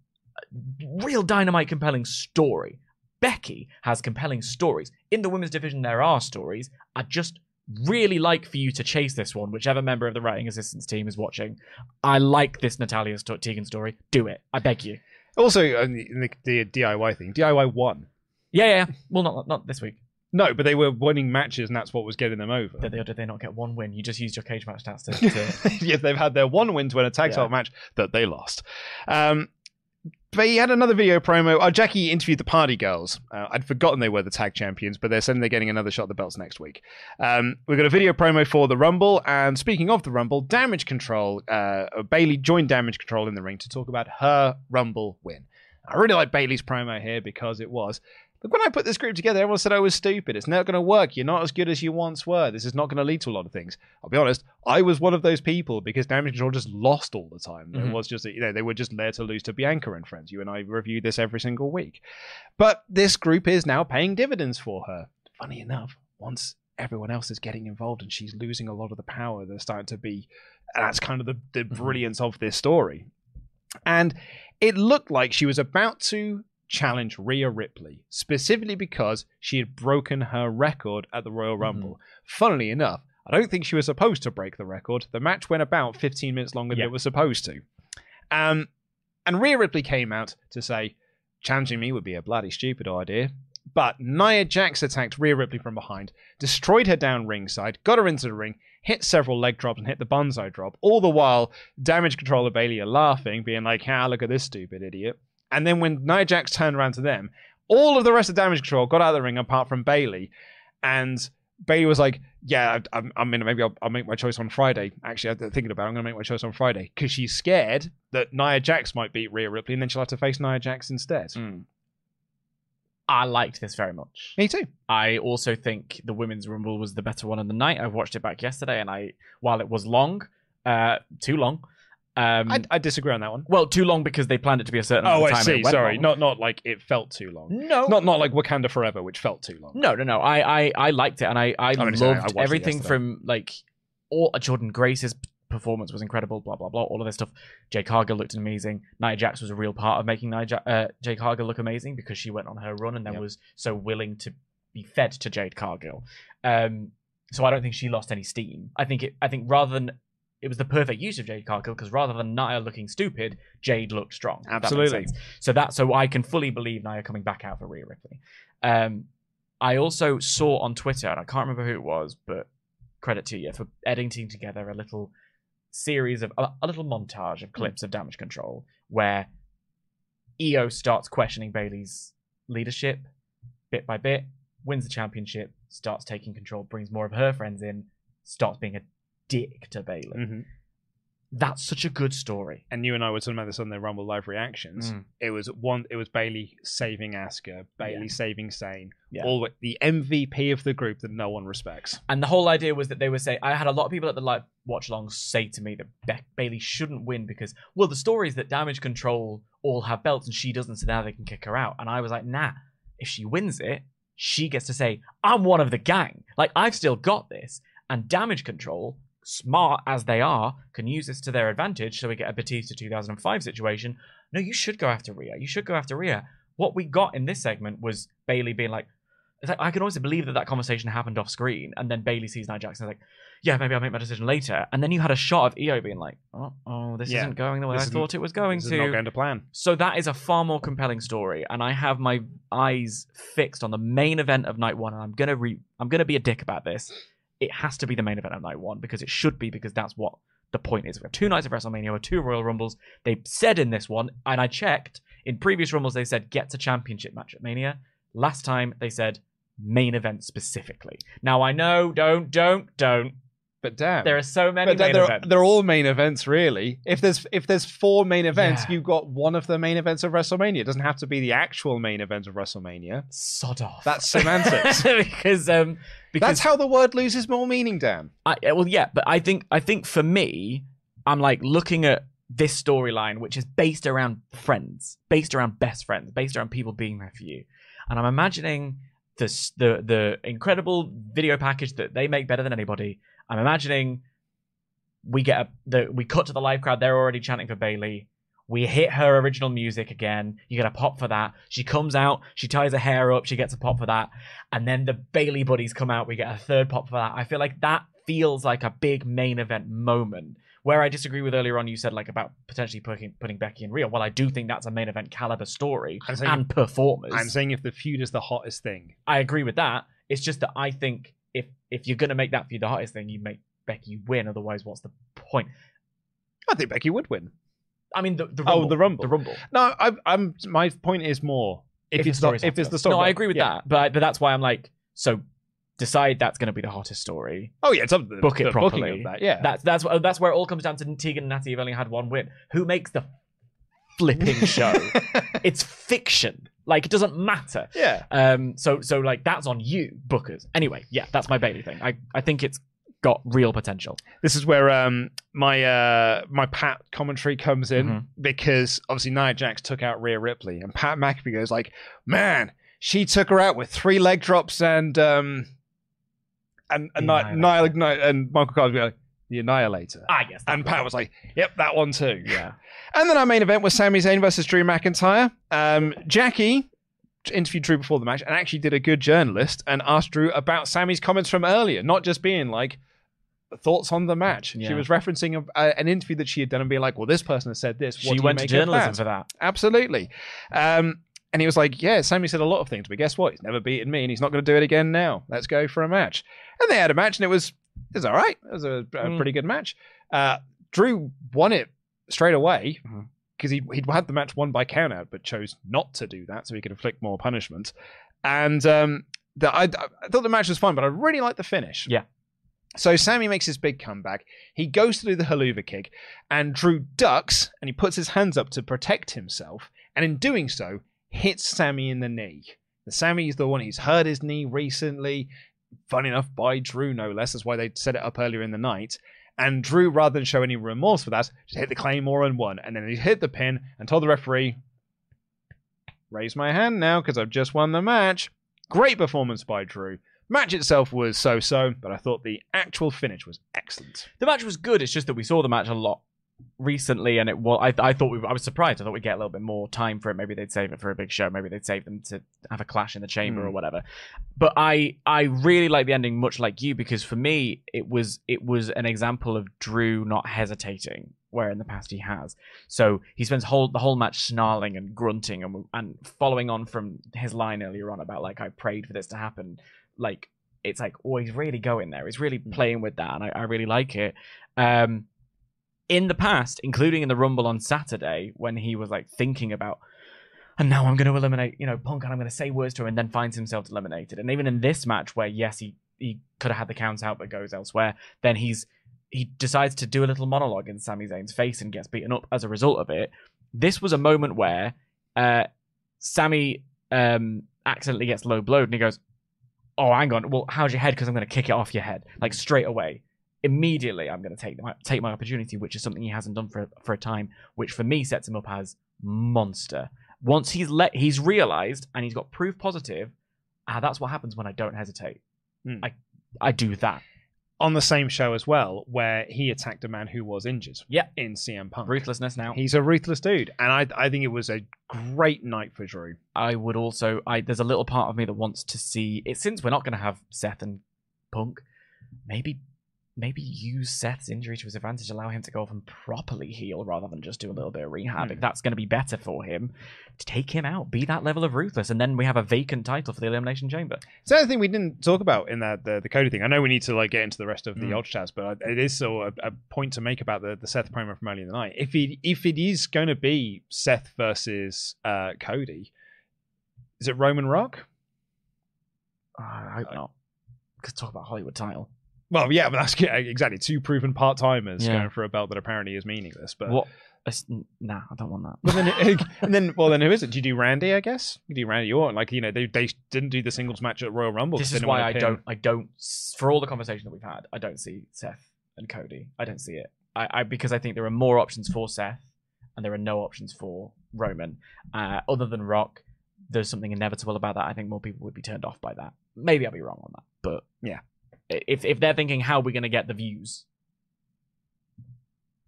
real dynamite, compelling story. Becky has compelling stories. In the women's division, there are stories. I just really like for you to chase this one, whichever member of the writing assistance team is watching. I like this Natalya Tegan story. Do it. I beg you. Also, uh, the, the DIY thing. DIY one. Yeah, yeah. yeah. Well, not not this week. No, but they were winning matches, and that's what was getting them over. Did they, or did they not get one win? You just used your cage match stats to. to... *laughs* yes, they've had their one win to win a tag Yeah. title match that they lost. Um, but he had another video promo. Oh, Jackie interviewed the Party Girls. Uh, I'd forgotten they were the tag champions, but they're saying they're getting another shot at the belts next week. Um, we've got a video promo for the Rumble, and speaking of the Rumble, Damage Control. Uh, Bayley joined Damage Control in the ring to talk about her Rumble win. I really like Bayley's promo here because it was. Look, when I put this group together, everyone said I was stupid. It's not going to work. You're not as good as you once were. This is not going to lead to a lot of things. I'll be honest. I was one of those people because Damage Control just lost all the time. It Mhm. was just, you know, they were just there to lose to Bianca and friends. You and I review this every single week. But this group is now paying dividends for her. Funny enough, once everyone else is getting involved and she's losing a lot of the power, they're starting to be. That's kind of the, the brilliance of this story. And it looked like she was about to challenge Rhea Ripley, specifically because she had broken her record at the Royal Rumble. Funnily enough, I don't think she was supposed to break the record. The match went about 15 minutes longer Yeah. than it was supposed to. Um, and Rhea Ripley came out to say, challenging me would be a bloody stupid idea. But Nia Jax attacked Rhea Ripley from behind, destroyed her down ringside, got her into the ring, hit several leg drops, and hit the Banzai drop. All the while, Damage controller Bayley are laughing, being like, "Ah, look at this stupid idiot." And then when Nia Jax turned around to them, all of the rest of Damage Control got out of the ring apart from Bayley, and Bayley was like, "Yeah, I- I'm, I'm. Maybe I'll, I'll make my choice on Friday. Actually, I'm thinking about. it. I'm going to make my choice on Friday because she's scared that Nia Jax might beat Rhea Ripley, and then she'll have to face Nia Jax instead. I liked this very much. Me too. I also think the women's rumble was the better one of the night. I watched it back yesterday, and I while it was long, uh, too long. Um, I, I disagree on that one. well, too long because they planned it to be a certain Oh, amount of I time. and see. Sorry, long. not not like it felt too long. no, Not not like Wakanda Forever, which felt too long. No, no, no. I, I, I liked it, and I, I I'm gonna I loved everything from like all Jordynne Grace's performance was incredible. Blah blah blah. All of this stuff. Jade Cargill looked amazing. Nia Jax was a real part of making Nia ja- uh, Jade Cargill look amazing because she went on her run and then Yep. was so willing to be fed to Jade Cargill. Um, so I don't think she lost any steam. I think it. I think rather than it was the perfect use of Jade Cargill because rather than Nia looking stupid, Jade looked strong. if that Absolutely. So that so I can fully believe Nia coming back out for Rhea Ripley. Um, I also saw on Twitter, and I can't remember who it was, but credit to you for editing together a little series of a, a little montage of clips of damage control where Iyo starts questioning Bayley's leadership bit by bit, wins the championship, starts taking control, brings more of her friends in, starts being a dick to Bayley. hmm That's such a good story. And you and I were talking about this on the Rumble Live reactions. Mm. It was one. It was Bayley saving Asuka, Bayley Yeah. saving Sane, Yeah. all the MVP of the group that no one respects. And the whole idea was that they were saying, I had a lot of people at the live watch along say to me that Beck Bayley shouldn't win because, well, the story is that Damage Control all have belts and she doesn't, so now they can kick her out. And I was like, nah, if she wins it, she gets to say, I'm one of the gang. Like, I've still got this. And Damage Control, smart as they are, can use this to their advantage. So we get a Batista 2005 situation. No, you should go after Rhea. You should go after Rhea. What we got in this segment was Bayley being like, it's like, I can always believe that that conversation happened off screen, and then Bayley sees Nia Jackson and is like, yeah, maybe I'll make my decision later, and then you had a shot of Iyo being like, oh, oh this Yeah. isn't going the way This I thought it was going to. not going to plan. So that is a far more compelling story, and I have my eyes fixed on the main event of night one, and I'm gonna re- I'm gonna be a dick about this. It has to be the main event of night one because it should be because that's what the point is. We have two nights of WrestleMania with two Royal Rumbles. They said in this one, and I checked in previous Rumbles, they said get to championship match at Mania. Last time they said main event specifically. Now I know, don't, don't, don't. But damn, There are so many but they're, main they're, events. they're all main events, really. If there's if there's four main events, Yeah. you've got one of the main events of WrestleMania. It doesn't have to be the actual main event of WrestleMania. Sod off. That's semantics. *laughs* because um because That's how the word loses more meaning, Dan. I, well, yeah, but I think I think for me, I'm like looking at this storyline, which is based around friends, based around best friends, based around people being there for you, and I'm imagining this the the incredible video package that they make better than anybody. I'm imagining we get a the we cut to the live crowd; they're already chanting for Bayley. We hit her original music again. You get a pop for that. She comes out, she ties her hair up, she gets a pop for that. And then the Bayley buddies come out, we get a third pop for that. I feel like that feels like a big main event moment. Where I disagree with earlier on, you said like about potentially putting, putting Becky in Rio. Well, I do think that's a main event caliber story and performers. I'm saying if the feud is the hottest thing, I agree with that. It's just that I think if if you're gonna make that for you the hottest thing, you make Becky win. Otherwise, what's the point? I think Becky would win. I mean, the, the Oh, rumble, the Rumble. the rumble. No, I, I'm. My point is more if, the it's not, if it's the story. No, I agree with yeah. that, but but that's why I'm like, so decide that's going to be the hottest story. Oh yeah, it's up the, Book it the properly. that. Yeah, That's that's that's where it all comes down to. Tegan and Natty have only had one win. Who makes the flipping show? *laughs* it's fiction. Like it doesn't matter. yeah. Um. So so like that's on you, bookers. Anyway, yeah, that's my Bayley thing. I I think it's got real potential. This is where um my uh my Pat commentary comes in Mhm. because obviously Nia Jax took out Rhea Ripley and Pat McAfee goes like, man, she took her out with three leg drops and um and and Nia, Nia, Nia- and Michael be like, the Annihilator. I guess. and Pat was like, "Yep, that one too." yeah. And then our main event was Sami Zayn versus Drew McIntyre. Um, Jackie interviewed Drew before the match and actually did a good journalist and asked Drew about Sami's comments from earlier, not just being like thoughts on the match. She was referencing a, a- an interview that she had done and being like, "Well, this person has said this." What She do went to journalism that?" for that. Absolutely. Um, and he was like, Yeah, Sammy said a lot of things, but guess what? He's never beaten me and he's not going to do it again now. Let's go for a match. And they had a match and it was, it was all right. It was a, a Mm. pretty good match. Uh, Drew won it straight away because he, he'd had the match won by countout, but chose not to do that so he could inflict more punishment. And um, the, I, I thought the match was fine, but I really liked the finish. Yeah. So Sami makes his big comeback. He goes to do the Helluva Kick, and Drew ducks and he puts his hands up to protect himself. And in doing so, hits Sami in the knee. Sami is the one who's hurt his knee recently. Funny enough, by Drew, no less. That's why they set it up earlier in the night. And Drew, rather than show any remorse for that, just hit the Claymore and won. And then he hit the pin and told the referee, raise my hand now because I've just won the match. Great performance by Drew. Match itself was so so, but I thought the actual finish was excellent. The match was good. It's just that we saw the match a lot recently, and it was. I, I thought we, I was surprised. I thought we'd get a little bit more time for it. Maybe they'd save it for a big show. Maybe they'd save them to have a clash in the chamber Hmm. or whatever. But I I really like the ending, much like you, because for me it was it was an example of Drew not hesitating. Where in the past he has, so he spends whole the whole match snarling and grunting and and following on from his line earlier on about like I prayed for this to happen, like it's like oh he's really going there, he's really playing with that, and I, I really like it. Um, in the past, including in the Rumble on Saturday, when he was like thinking about, and now I'm going to eliminate, you know, Punk, and I'm going to say words to him, and then finds himself eliminated. And even in this match, where yes, he he could have had the count out, but goes elsewhere, then he's he decides to do a little monologue in Sami Zayn's face and gets beaten up as a result of it. This was a moment where uh, Sami um, accidentally gets low blowed, and he goes, "Oh, hang on, well, how's your head? Because I'm going to kick it off your head, like straight away." Immediately I'm going to take my take my opportunity, which is something he hasn't done for for a time, which for me sets him up as monster. Once he's let he's realized and he's got proof positive, ah, that's what happens when I don't hesitate. Hmm. I I do that. On the same show as well, where he attacked a man who was injured. Yeah. In CM Punk. Ruthlessness now. He's a ruthless dude, and I I think it was a great night for Drew. I would also I there's a little part of me that wants to see it since we're not going to have Seth and Punk, maybe maybe use Seth's injury to his advantage, allow him to go off and properly heal rather than just do a little bit of rehab. Hmm. If that's going to be better for him, to take him out, be that level of ruthless, and then we have a vacant title for the Elimination Chamber. It's the other thing we didn't talk about in that the, the Cody thing. I know we need to like get into the rest of the Mm. Ultra chats, but it is still a, a point to make about the, the Seth promo from earlier in the night. If it if it is going to be Seth versus uh, Cody, is it Roman Rock? Uh, I hope not. Because talk about Hollywood title. Well, yeah, but that's *laughs* yeah, exactly two proven part timers Yeah. going for a belt that apparently is meaningless. But What? it's- Nah, I don't want that. But then, *laughs* *laughs* and then, well, then who is it? Do you do Randy? I guess you do Randy Orton. Like you know, they they didn't do the singles match at Royal Rumble. 'cause this they is didn't why wanna I pin- don't. I don't. For all the conversation that we've had, I don't see Seth and Cody. I don't see it. I, I because I think there are more options for Seth, and there are no options for Roman. Uh, other than Rock, there's something inevitable about that. I think more people would be turned off by that. Maybe I'll be wrong on that, but Yeah. If if they're thinking how are we going to get the views,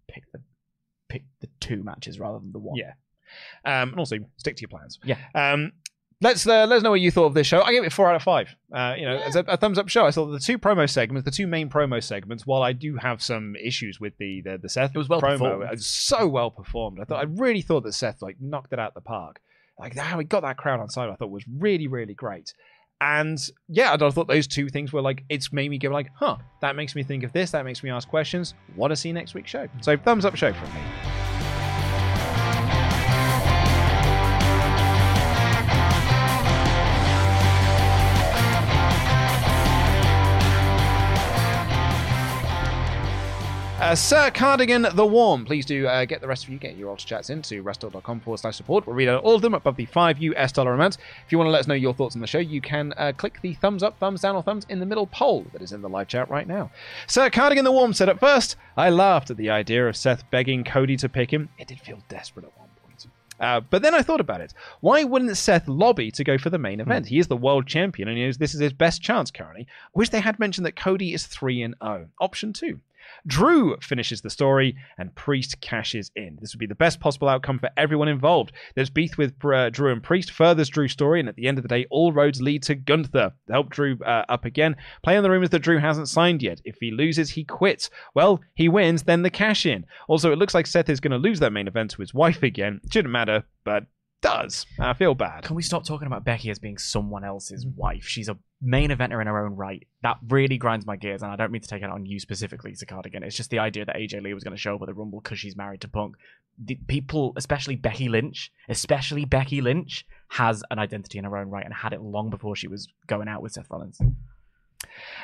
pick the pick the two matches rather than the one. Yeah. Um, and also stick to your plans. Yeah. Um, let's uh, let us know what you thought of this show. I gave it four out of five. Uh, you know, as a, a thumbs up show. I thought the two promo segments, the two main promo segments, while I do have some issues with the the, the Seth It was well promo, performed. it was so well performed. I thought I really thought that Seth like knocked it out the park. Like how he got that crowd on side, I thought was really really great. And yeah, I thought those two things were like it's made me go like, huh, that makes me think of this. That makes me ask questions. Want to see next week's show? So thumbs up show from me. Uh, Sir Cardigan the Warm, please do uh, get the rest of you, get your alter Chats into restore.com forward slash support. We'll read out all of them above the 5 US dollar amount. If you want to let us know your thoughts on the show, you can uh, click the thumbs up, thumbs down, or thumbs in the middle poll that is in the live chat right now. Sir Cardigan the Warm said at first, I laughed at the idea of Seth begging Cody to pick him. It did feel desperate at one point. Uh, but then I thought about it. Why wouldn't Seth lobby to go for the main event? He is the world champion, and he knows this is his best chance currently. I wish they had mentioned that Cody is 3 and 0. Option 2. Drew finishes the story, and Priest cashes in. This would be the best possible outcome for everyone involved. There's beef with uh, Drew and Priest, furthers Drew's story, and at the end of the day, all roads lead to Gunther. To help Drew uh, up again, play on the rumors that Drew hasn't signed yet. If he loses, he quits. Well, he wins, then the cash in. Also, it looks like Seth is going to lose that main event to his wife again. Shouldn't matter, but does. I feel bad. Can we stop talking about Becky as being someone else's mm. wife? She's a main eventer in her own right. That really grinds my gears, and I don't mean to take it on you specifically, Cardigan. It's just the idea that AJ Lee was going to show up at the Rumble because she's married to Punk. The people, especially Becky Lynch, especially Becky Lynch, has an identity in her own right and had it long before she was going out with Seth Rollins.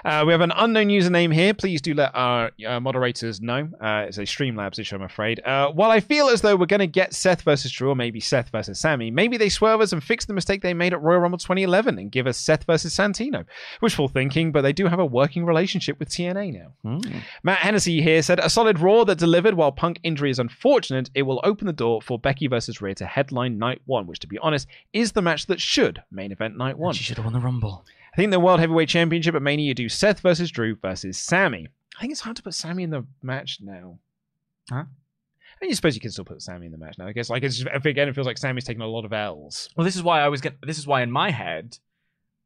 Uh, we have an unknown username here. Please do let our uh, moderators know. Uh, it's a Streamlabs issue, I'm afraid. Uh, while I feel as though we're going to get Seth versus Drew, or maybe Seth versus Sami, maybe they swerve us and fix the mistake they made at Royal Rumble 2011 and give us Seth versus Santino. Wishful thinking, but they do have a working relationship with TNA now. Matt Hennessy here said a solid Raw that delivered. While Punk injury is unfortunate, it will open the door for Becky versus Rhea to headline Night One, which, to be honest, is the match that should main event Night One. She should have won the Rumble. I think the World Heavyweight Championship at Mania you do Seth versus Drew versus Sami. I think it's hard to put Sami in the match now. Huh? I you suppose you can still put Sami in the match now. I guess like it's again, it feels like Sami's taking a lot of L's. Well, this is why I was get. This is why in my head,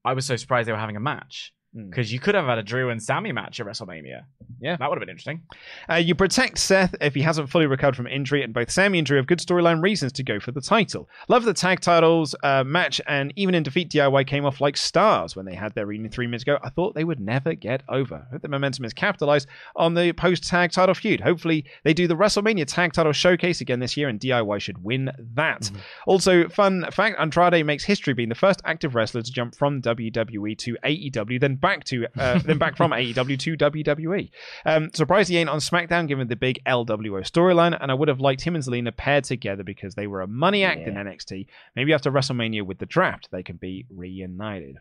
I was so surprised they were having a match. Because you could have had a Drew and Sami match at WrestleMania. Yeah. that would have been interesting. Uh, you protect Seth if he hasn't fully recovered from injury, and both Sami and Drew have good storyline reasons to go for the title. Love the tag titles uh, match, and even in defeat, DIY came off like stars when they had their reunion three minutes ago. I thought they would never get over. I hope the momentum is capitalized on the post tag title feud. Hopefully, they do the WrestleMania tag title showcase again this year, and DIY should win that. Also, fun fact Andrade makes history being the first active wrestler to jump from WWE to AEW, then back to uh, then back from AEW to WWE. Um, surprised he ain't on SmackDown given the big LWO storyline, and I would have liked him and Zelina paired together because they were a money act in NXT. Maybe after WrestleMania with the draft, they can be reunited.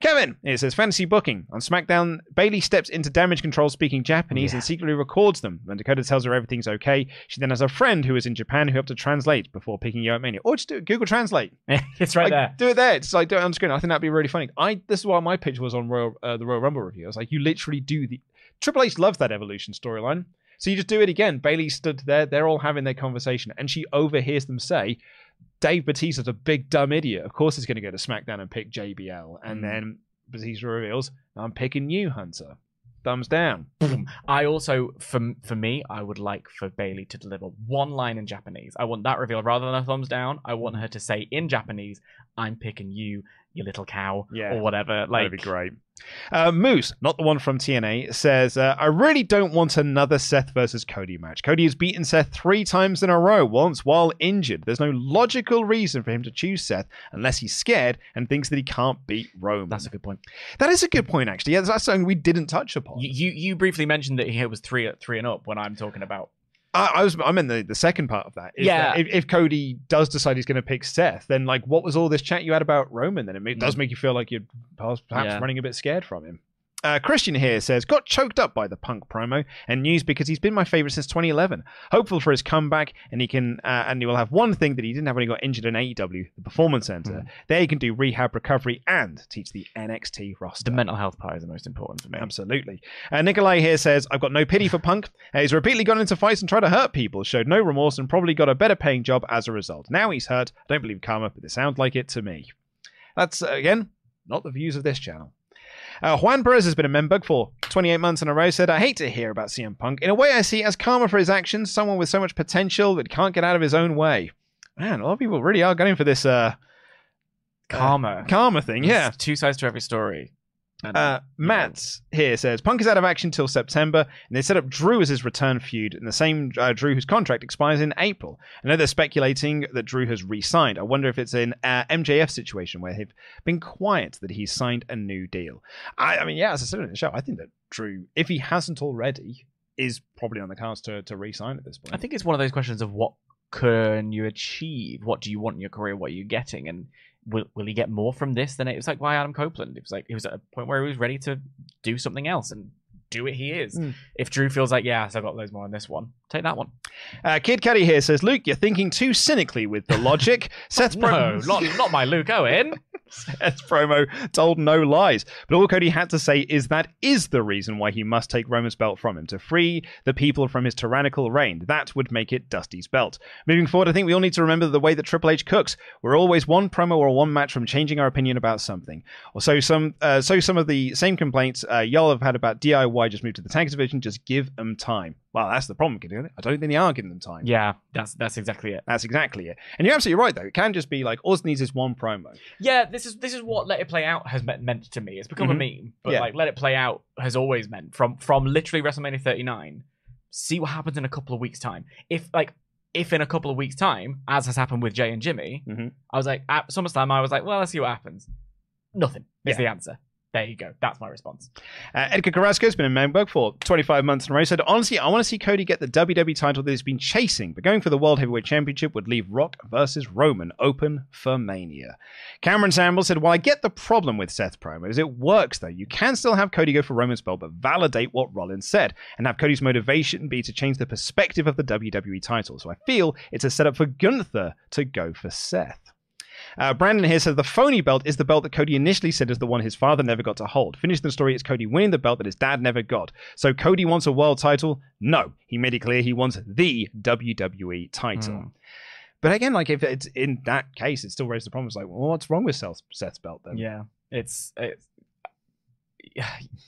Kevin, it says fantasy booking. On SmackDown, Bayley steps into damage control speaking Japanese and secretly records them. When Dakota tells her everything's okay, she then has a friend who is in Japan who helped to translate before picking you up Mania. Or just do it, Google Translate. *laughs* it's right Like, there. Do it there. It's like do it on screen. I think that'd be really funny. I this is why my pitch was on Royal, uh, the Royal Rumble review. I was like, you literally do the Triple H loves that evolution storyline. So you just do it again. Bayley stood there. They're all having their conversation, and she overhears them say, "Dave Batista's a big dumb idiot. Of course, he's going to go to SmackDown and pick JBL." And mm. then Batista reveals, "I'm picking you, Hunter." Thumbs down. I also, for for me, I would like for Bayley to deliver one line in Japanese. I want that reveal rather than a thumbs down. I want her to say in Japanese, "I'm picking you, you little cow," Yeah. or whatever. Like, That'd be great. Uh, Moose, not the one from TNA, says, uh, I really don't want another Seth versus Cody match. Cody has beaten Seth three times in a row, once while injured. There's no logical reason for him to choose Seth unless he's scared and thinks that he can't beat Roman. That's a good point. that is a good point, actually. Yeah, that's something we didn't touch upon. You, you you briefly mentioned that he was three three and up when I'm talking about. I, I was, I meant the, the second part of that. is Yeah. that If, if Cody does decide he's going to pick Seth, then like, what was all this chat you had about Roman? Then it ma- mm. does make you feel like you're perhaps perhaps Yeah. running a bit scared from him. Uh, Christian here says, got choked up by the punk promo and news because he's been my favorite since 2011. Hopeful for his comeback, and he can, uh, and he will have one thing that he didn't have when he got injured in AEW, the Performance Center. There he can do rehab, recovery, and teach the NXT roster. The mental health part is the most important for me. Absolutely. Uh, Nikolai here says, I've got no pity for Punk. Uh, he's repeatedly gone into fights and tried to hurt people, showed no remorse, and probably got a better paying job as a result. Now he's hurt. I don't believe karma, but it sounds like it to me. That's, uh, again, not the views of this channel. Uh, Juan Perez has been a member for 28 months in a row. Said, I hate to hear about CM Punk. In a way, I see as karma for his actions, someone with so much potential that can't get out of his own way. Man, a lot of people really are going for this uh, Karma. karma thing. Yeah. Two sides to every story. Uh, Matt here says Punk is out of action till September, and they set up Drew as his return feud, and the same uh, Drew whose contract expires in April. I know they're speculating that Drew has re-signed. I wonder if it's an uh, MJF situation where they've been quiet that he's signed a new deal. I, I mean, yeah, as I said in the show, I think that Drew, if he hasn't already, is probably on the cards to, to re-sign at this point. I think it's one of those questions of what can you achieve? What do you want in your career? What are you getting? And will will he get more from this than it was like why Adam Copeland? It was like it was at a point where he was ready to do something else and do it. He is. Mm. If Drew feels like yes, I've got loads more on this one, take that one. Uh, Kid Caddy here says, Luke, you're thinking too cynically with the logic. *laughs* Seth No, Pro- not not my Luke Owen. *laughs* Seth's promo told no lies, but all Cody had to say is that is the reason why he must take Roman's belt from him to free the people from his tyrannical reign. That would make it Dusty's belt. Moving forward, I think we all need to remember the way that Triple H cooks. We're always one promo or one match from changing our opinion about something. Or so some, uh, so some of the same complaints uh, y'all have had about DIY just moved to the tag division. Just give them time. Well, that's the problem. I don't think they are giving them time. Yeah, that's that's exactly it. That's exactly it. And you're absolutely right, though. It can just be like all it needs is one promo. Yeah, this is this is what Let It Play Out has meant, meant to me. It's become Mhm. a meme, but Yeah. like Let It Play Out has always meant from from literally WrestleMania 39. See what happens in a couple of weeks' time. If like if in a couple of weeks' time, as has happened with Jey and Jimmy, Mhm. I was like at SummerSlam, I was like, well, let's see what happens. Nothing is Yeah. the answer. There you go. That's my response. Uh, Edgar Carrasco's been in Memberg for 25 months in a row. Said, honestly, I want to see Cody get the WWE title that he's been chasing, but going for the World Heavyweight Championship would leave Rock versus Roman open for Mania. Cameron Samble said, Well, I get the problem with Seth's promos. It works, though. You can still have Cody go for Roman's belt, but validate what Rollins said, and have Cody's motivation be to change the perspective of the WWE title. So I feel it's a setup for Gunther to go for Seth. Uh, Brandon here says the phony belt is the belt that Cody initially said is the one his father never got to hold. Finishing the story, it's Cody winning the belt that his dad never got. So Cody wants a world title? No. He made it clear he wants the WWE title. Hmm. But again, like if it's in that case, it still raises the problem. It's like, well, what's wrong with Seth- Seth's belt then? Yeah, it's it's *sighs*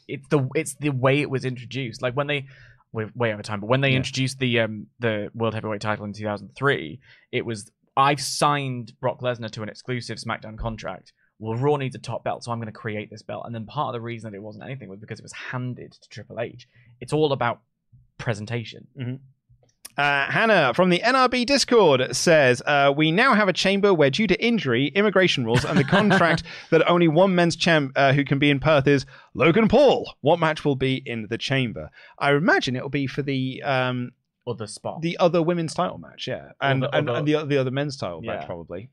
it's the it's the way it was introduced. Like when they we're way over time, but when they Yeah. introduced the um the world heavyweight title in 2003, it was I've signed Brock Lesnar to an exclusive SmackDown contract. Well, Raw needs a top belt, so I'm going to create this belt. And then part of the reason that it wasn't anything was because it was handed to Triple H. It's all about presentation. Uh, Hannah from the NRB Discord says, uh, We now have a chamber where, due to injury, immigration rules, and the contract *laughs* that only one men's champ uh, who can be in Perth is Logan Paul. What match will be in the chamber? I imagine it will be for the um, Other spot. the other women's title match, yeah, and the and, other- and the the other men's title match probably.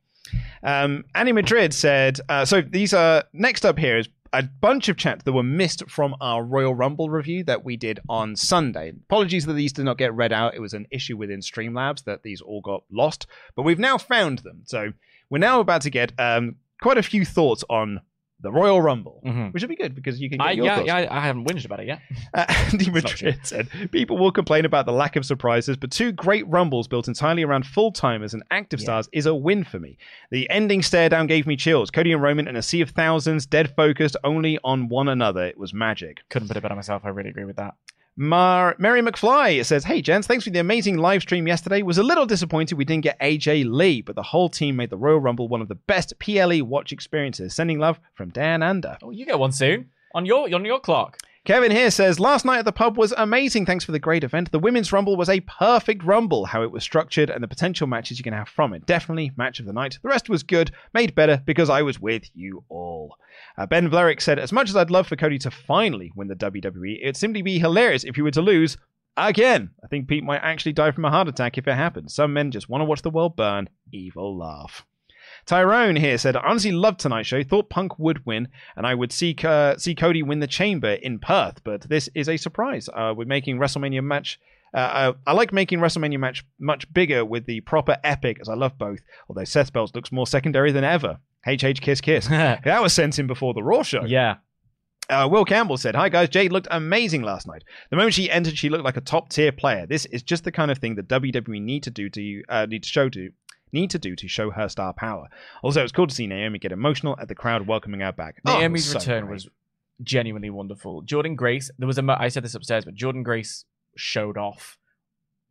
Um, Annie Madrid said, uh, so these are next up here is a bunch of chats that were missed from our Royal Rumble review that we did on Sunday. Apologies that these did not get read out. It was an issue within Streamlabs that these all got lost, but we've now found them. So we're now about to get um, quite a few thoughts on the Royal Rumble, Mhm. which would be good because you can get I, your yeah, yeah, I haven't whinged about it yet. *laughs* Uh, Andy Madrid said, People will complain about the lack of surprises, but two great rumbles built entirely around full timers and active stars is a win for me. The ending stare down gave me chills. Cody and Roman in a sea of thousands, dead focused only on one another. It was magic. Couldn't put it better myself. I really agree with that. Mar- Mary McFly says, Hey, gents, thanks for the amazing live stream yesterday. Was a little disappointed we didn't get AJ Lee, but the whole team made the Royal Rumble one of the best PLE watch experiences. Sending love from Dan Ander. Oh, you get one soon on your on your clock. Kevin here says, Last night at the pub was amazing. Thanks for the great event. The Women's Rumble was a perfect Rumble, how it was structured and the potential matches you can have from it. Definitely match of the night. The rest was good, made better because I was with you all. Uh, ben Blerick said, As much as I'd love for Cody to finally win the WWE, it'd simply be hilarious if he were to lose again. I think Pete might actually die from a heart attack if it happens. Some men just want to watch the world burn. Evil laugh. Tyrone here said, I honestly loved tonight's show. Thought Punk would win, and I would see uh, see Cody win the Chamber in Perth. But this is a surprise. Uh, we're making WrestleMania match. Uh, I, I like making WrestleMania match much bigger with the proper epic, as I love both. Although Seth Bells looks more secondary than ever. HH kiss kiss. *laughs* that was sent in before the Raw show. Yeah. Uh, Will Campbell said, Hi guys, Jade looked amazing last night. The moment she entered, she looked like a top tier player. This is just the kind of thing that WWE need to do to uh, need to show to need to do to show her star power. Also, it was cool to see Naomi get emotional at the crowd welcoming her back. Oh, Naomi's so return great. was genuinely wonderful. Jordynne Grace, there was a mo- I said this upstairs, but Jordynne Grace showed off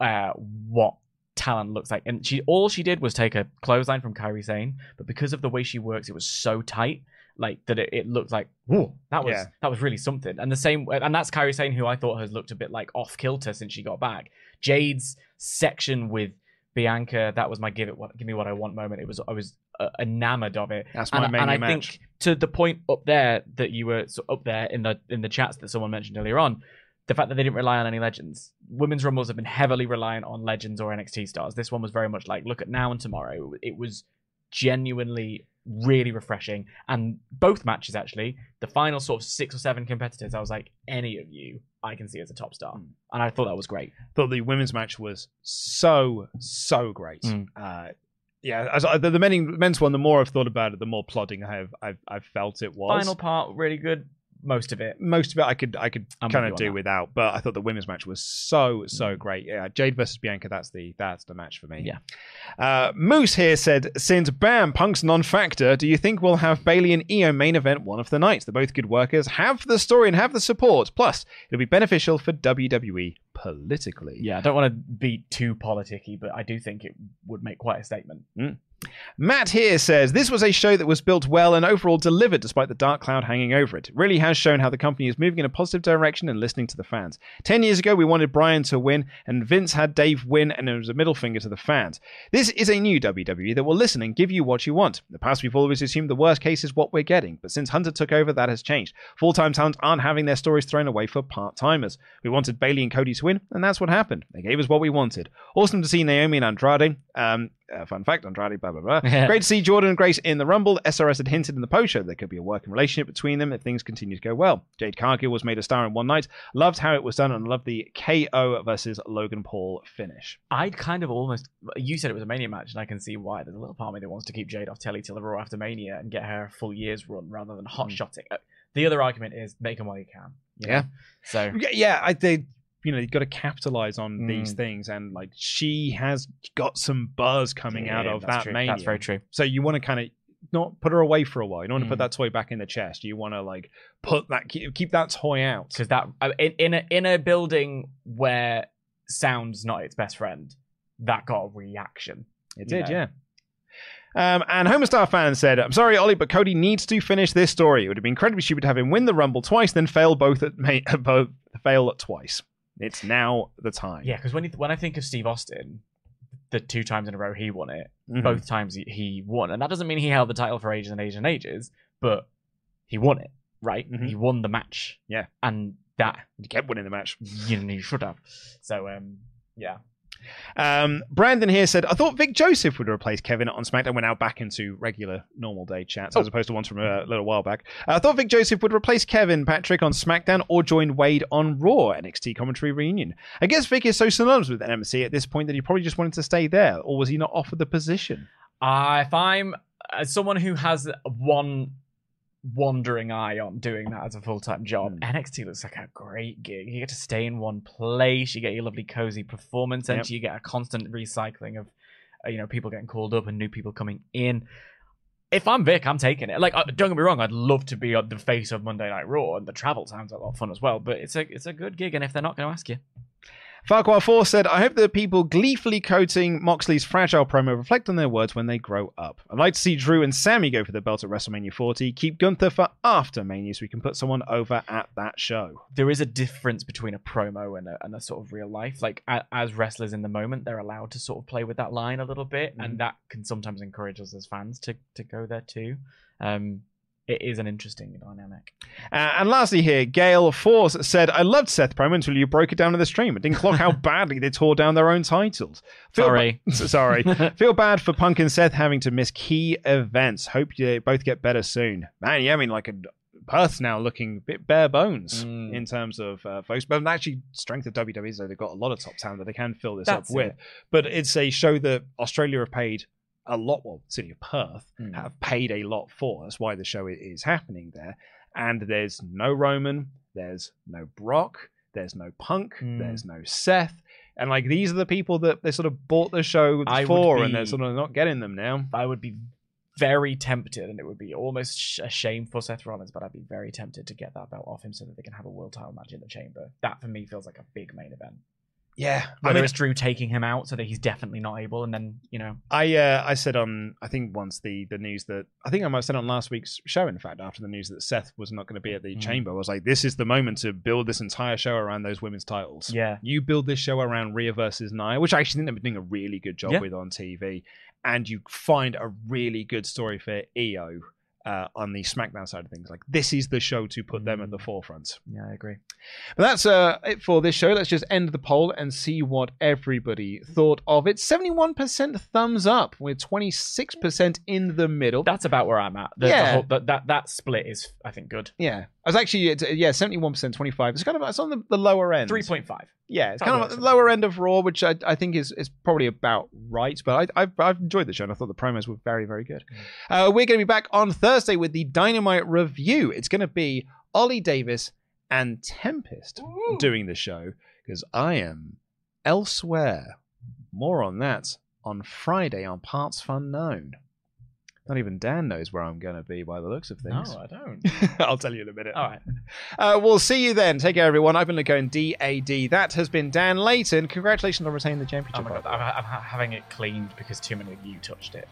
uh, what talent looks like, and she all she did was take a clothesline from Kairi Sane, but because of the way she works, it was so tight. Like that, it, it looked like whoa, that was Yeah. that was really something. And the same, and that's Kairi Sane, who I thought has looked a bit like off kilter since she got back. Jade's section with Bianca, that was my give it what give me what I want moment. It was I was uh, enamored of it. That's my and, Mania and I match. think to the point up there that you were so up there in the in the chats that someone mentioned earlier on, the fact that they didn't rely on any legends. Women's rumbles have been heavily reliant on legends or NXT stars. This one was very much like look at now and tomorrow. It was genuinely really refreshing, and both matches actually. The final sort of six or seven competitors, I was like, any of you, I can see as a top star, Hmm. and I thought that was great. thought the women's match was so so great. Mm. Uh, yeah, as I, the, the men, men's one, the more I've thought about it, the more plodding I have I've, I've felt it was. Final part really good. Most of it. most of it I could I could kind of do that. without, but I thought the women's match was so so Mm. great. Yeah, Jade versus Bianca, that's the that's the match for me. Yeah. Uh, Moose here said, since Bam Punk's non-factor, do you think we'll have Bayley and Io main event one of the nights? They're both good workers, have the story and have the support. Plus, it'll be beneficial for WWE politically. Yeah, I don't want to be too politicky, but I do think it would make quite a statement. Matt here says this was a show that was built well and overall delivered despite the dark cloud hanging over it. Really has shown how the company is moving in a positive direction and listening to the fans. Ten years ago, we wanted Bryan to win, and Vince had Dave win, and it was a middle finger to the fans. This is a new WWE that will listen and give you what you want. In the past, we've always assumed the worst case is what we're getting, but since Hunter took over, that has changed. Full time talent aren't having their stories thrown away for part timers. We wanted Bayley and Cody to win, and that's what happened. They gave us what we wanted. Awesome to see Naomi and Andrade. Um, uh, fun fact, Andrade, blah, blah, blah. Great to see Jordynne and Grace in the Rumble. SRS had hinted in the post show there could be a working relationship between them if things continue to go well. Jade Cargill was made a star in one night. Loved how it was done and loved the KO versus Logan Paul finish. I'd kind of almost. You said it was a Mania match, and I can see why. There's a little part of me that wants to keep Jade off telly till the Raw after Mania and get her a full year's run rather than hot shotting. Uh, The other argument is make them while you can. you know? Yeah. So Yeah, Yeah, I did. You know, you've got to capitalize on Mm. these things, and like she has got some buzz coming out of that true. mania. That's very true. So you want to kind of not put her away for a while. You don't want to put Mm. that toy back in the chest. You want to like put that keep, keep that toy out. because that uh, in, in a in a building where sound's not its best friend, that got a reaction. It did, know. yeah. Um, and Homestar fan said, "I'm sorry, Oli, but Cody needs to finish this story. It would have been incredibly stupid to have him win the Rumble twice, then fail both at ma- *laughs* both fail twice. It's now the time. Yeah, because when you, when I think of Steve Austin, the two times in a row he won it, Mhm. both times he, he won, and that doesn't mean he held the title for ages and ages and ages, but he won it, right? Mhm. He won the match. Yeah. and that He kept winning the match. you know you should have. So um, yeah, Um, Brandon here said, I thought Vic Joseph would replace Kevin on SmackDown. We're now back into regular normal day chats as opposed to ones from a little while back. Uh, I thought Vic Joseph would replace Kevin Patrick on SmackDown or join Wade on Raw NXT commentary reunion. I guess Vic is so synonymous with NXT at this point that he probably just wanted to stay there, or was he not offered the position? uh, if I'm as someone who has one wandering eye on doing that as a full time job, Hmm. NXT looks like a great gig. You get to stay in one place, you get your lovely cozy performance, and Yep. you get a constant recycling of uh, you know people getting called up and new people coming in. If I'm Vic, I'm taking it. Like, uh, don't get me wrong, I'd love to be on the face of Monday Night Raw, and the travel sounds a lot of fun as well. But it's a it's a good gig, and if they're not going to ask you, Farquhar 4 said, I hope that people gleefully quoting Moxley's fragile promo reflect on their words when they grow up. I'd like to see Drew and Sami go for the belt at WrestleMania 40. Keep Gunther for after Mania so we can put someone over at that show. there is a difference between a promo and a, and a sort of real life. Like a, as wrestlers in the moment, they're allowed to sort of play with that line a little bit, Mm-hmm. and that can sometimes encourage us as fans to to go there too. Um, it is an interesting dynamic. Uh, and lastly, here, Gail Force said, I loved Seth promo until you broke it down in the stream. It didn't clock how *laughs* badly they tore down their own titles. Feel Sorry. ba- *laughs* sorry. *laughs* Feel bad for Punk and Seth having to miss key events. Hope you both get better soon. Man, yeah, I mean, like a Perth's now looking a bit bare bones Mm. in terms of uh, folks. But actually, strength of WWE is they've got a lot of top talent that they can fill this That's up with. it. But it's a show that Australia have paid a lot. Well, City of Perth Mm. have paid a lot for. That's why the show is happening there. And there's no Roman, there's no Brock, there's no Punk, Mm. there's no Seth. And like these are the people that they sort of bought the show I for, and they're sort of not getting them now. I would be very tempted, and it would be almost sh- a shame for Seth Rollins, but I'd be very tempted to get that belt off him so that they can have a world title match in the chamber. That for me feels like a big main event. Yeah, I Whether mean, it's Drew taking him out so that he's definitely not able, and then you know, I uh, I said on I think once the the news that I think I might have said on last week's show in fact after the news that Seth was not going to be at the Mm. chamber I was like this is the moment to build this entire show around those women's titles. yeah, You build this show around Rhea versus Nia, which I actually think they've been doing a really good job Yeah. with on TV, and you find a really good story for Iyo uh, on the SmackDown side of things. Like this is the show to put them at the forefront. Yeah, I agree. But that's uh, it for this show. Let's just end the poll and see what everybody thought of it. 71% thumbs up, with 26% in the middle. That's about where I'm at. The, the Yeah. whole, that, that that split is, I think, good. yeah, I was actually uh, yeah, 71%, 25. It's kind of it's on the, the lower end. Three point five. Yeah, it's kind of works at for the lower end of Raw, which I, I think is, is probably about right. But I, I've, I've enjoyed the show, and I thought the promos were very, very good. Uh, we're going to be back on Thursday with the Dynamite review. It's going to be Oli Davis and Tempest doing the show because I am elsewhere. More on that on Friday on partsFUNknown. Not even Dan knows where I'm going to be by the looks of things. No. I don't. *laughs* I'll tell you in a minute. All right. *laughs* Uh, we'll see you then. Take care, everyone. I've been going DAD. That has been Dan Layton. Congratulations on retaining the Oh championship. my god, I'm, I'm having it cleaned because too many of you touched it.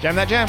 Jam that jam.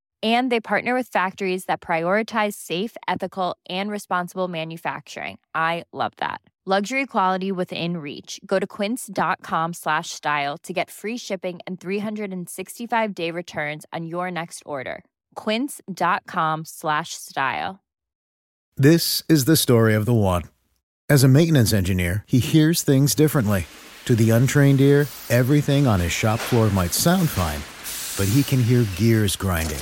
And they partner with factories that prioritize safe, ethical, and responsible manufacturing. I love that. Luxury quality within reach. Go to quince.com slash style to get free shipping and 365 day returns on your next order. Quince.com slash style. This is the story of the one. As a maintenance engineer, he hears things differently. To the untrained ear, everything on his shop floor might sound fine, but he can hear gears grinding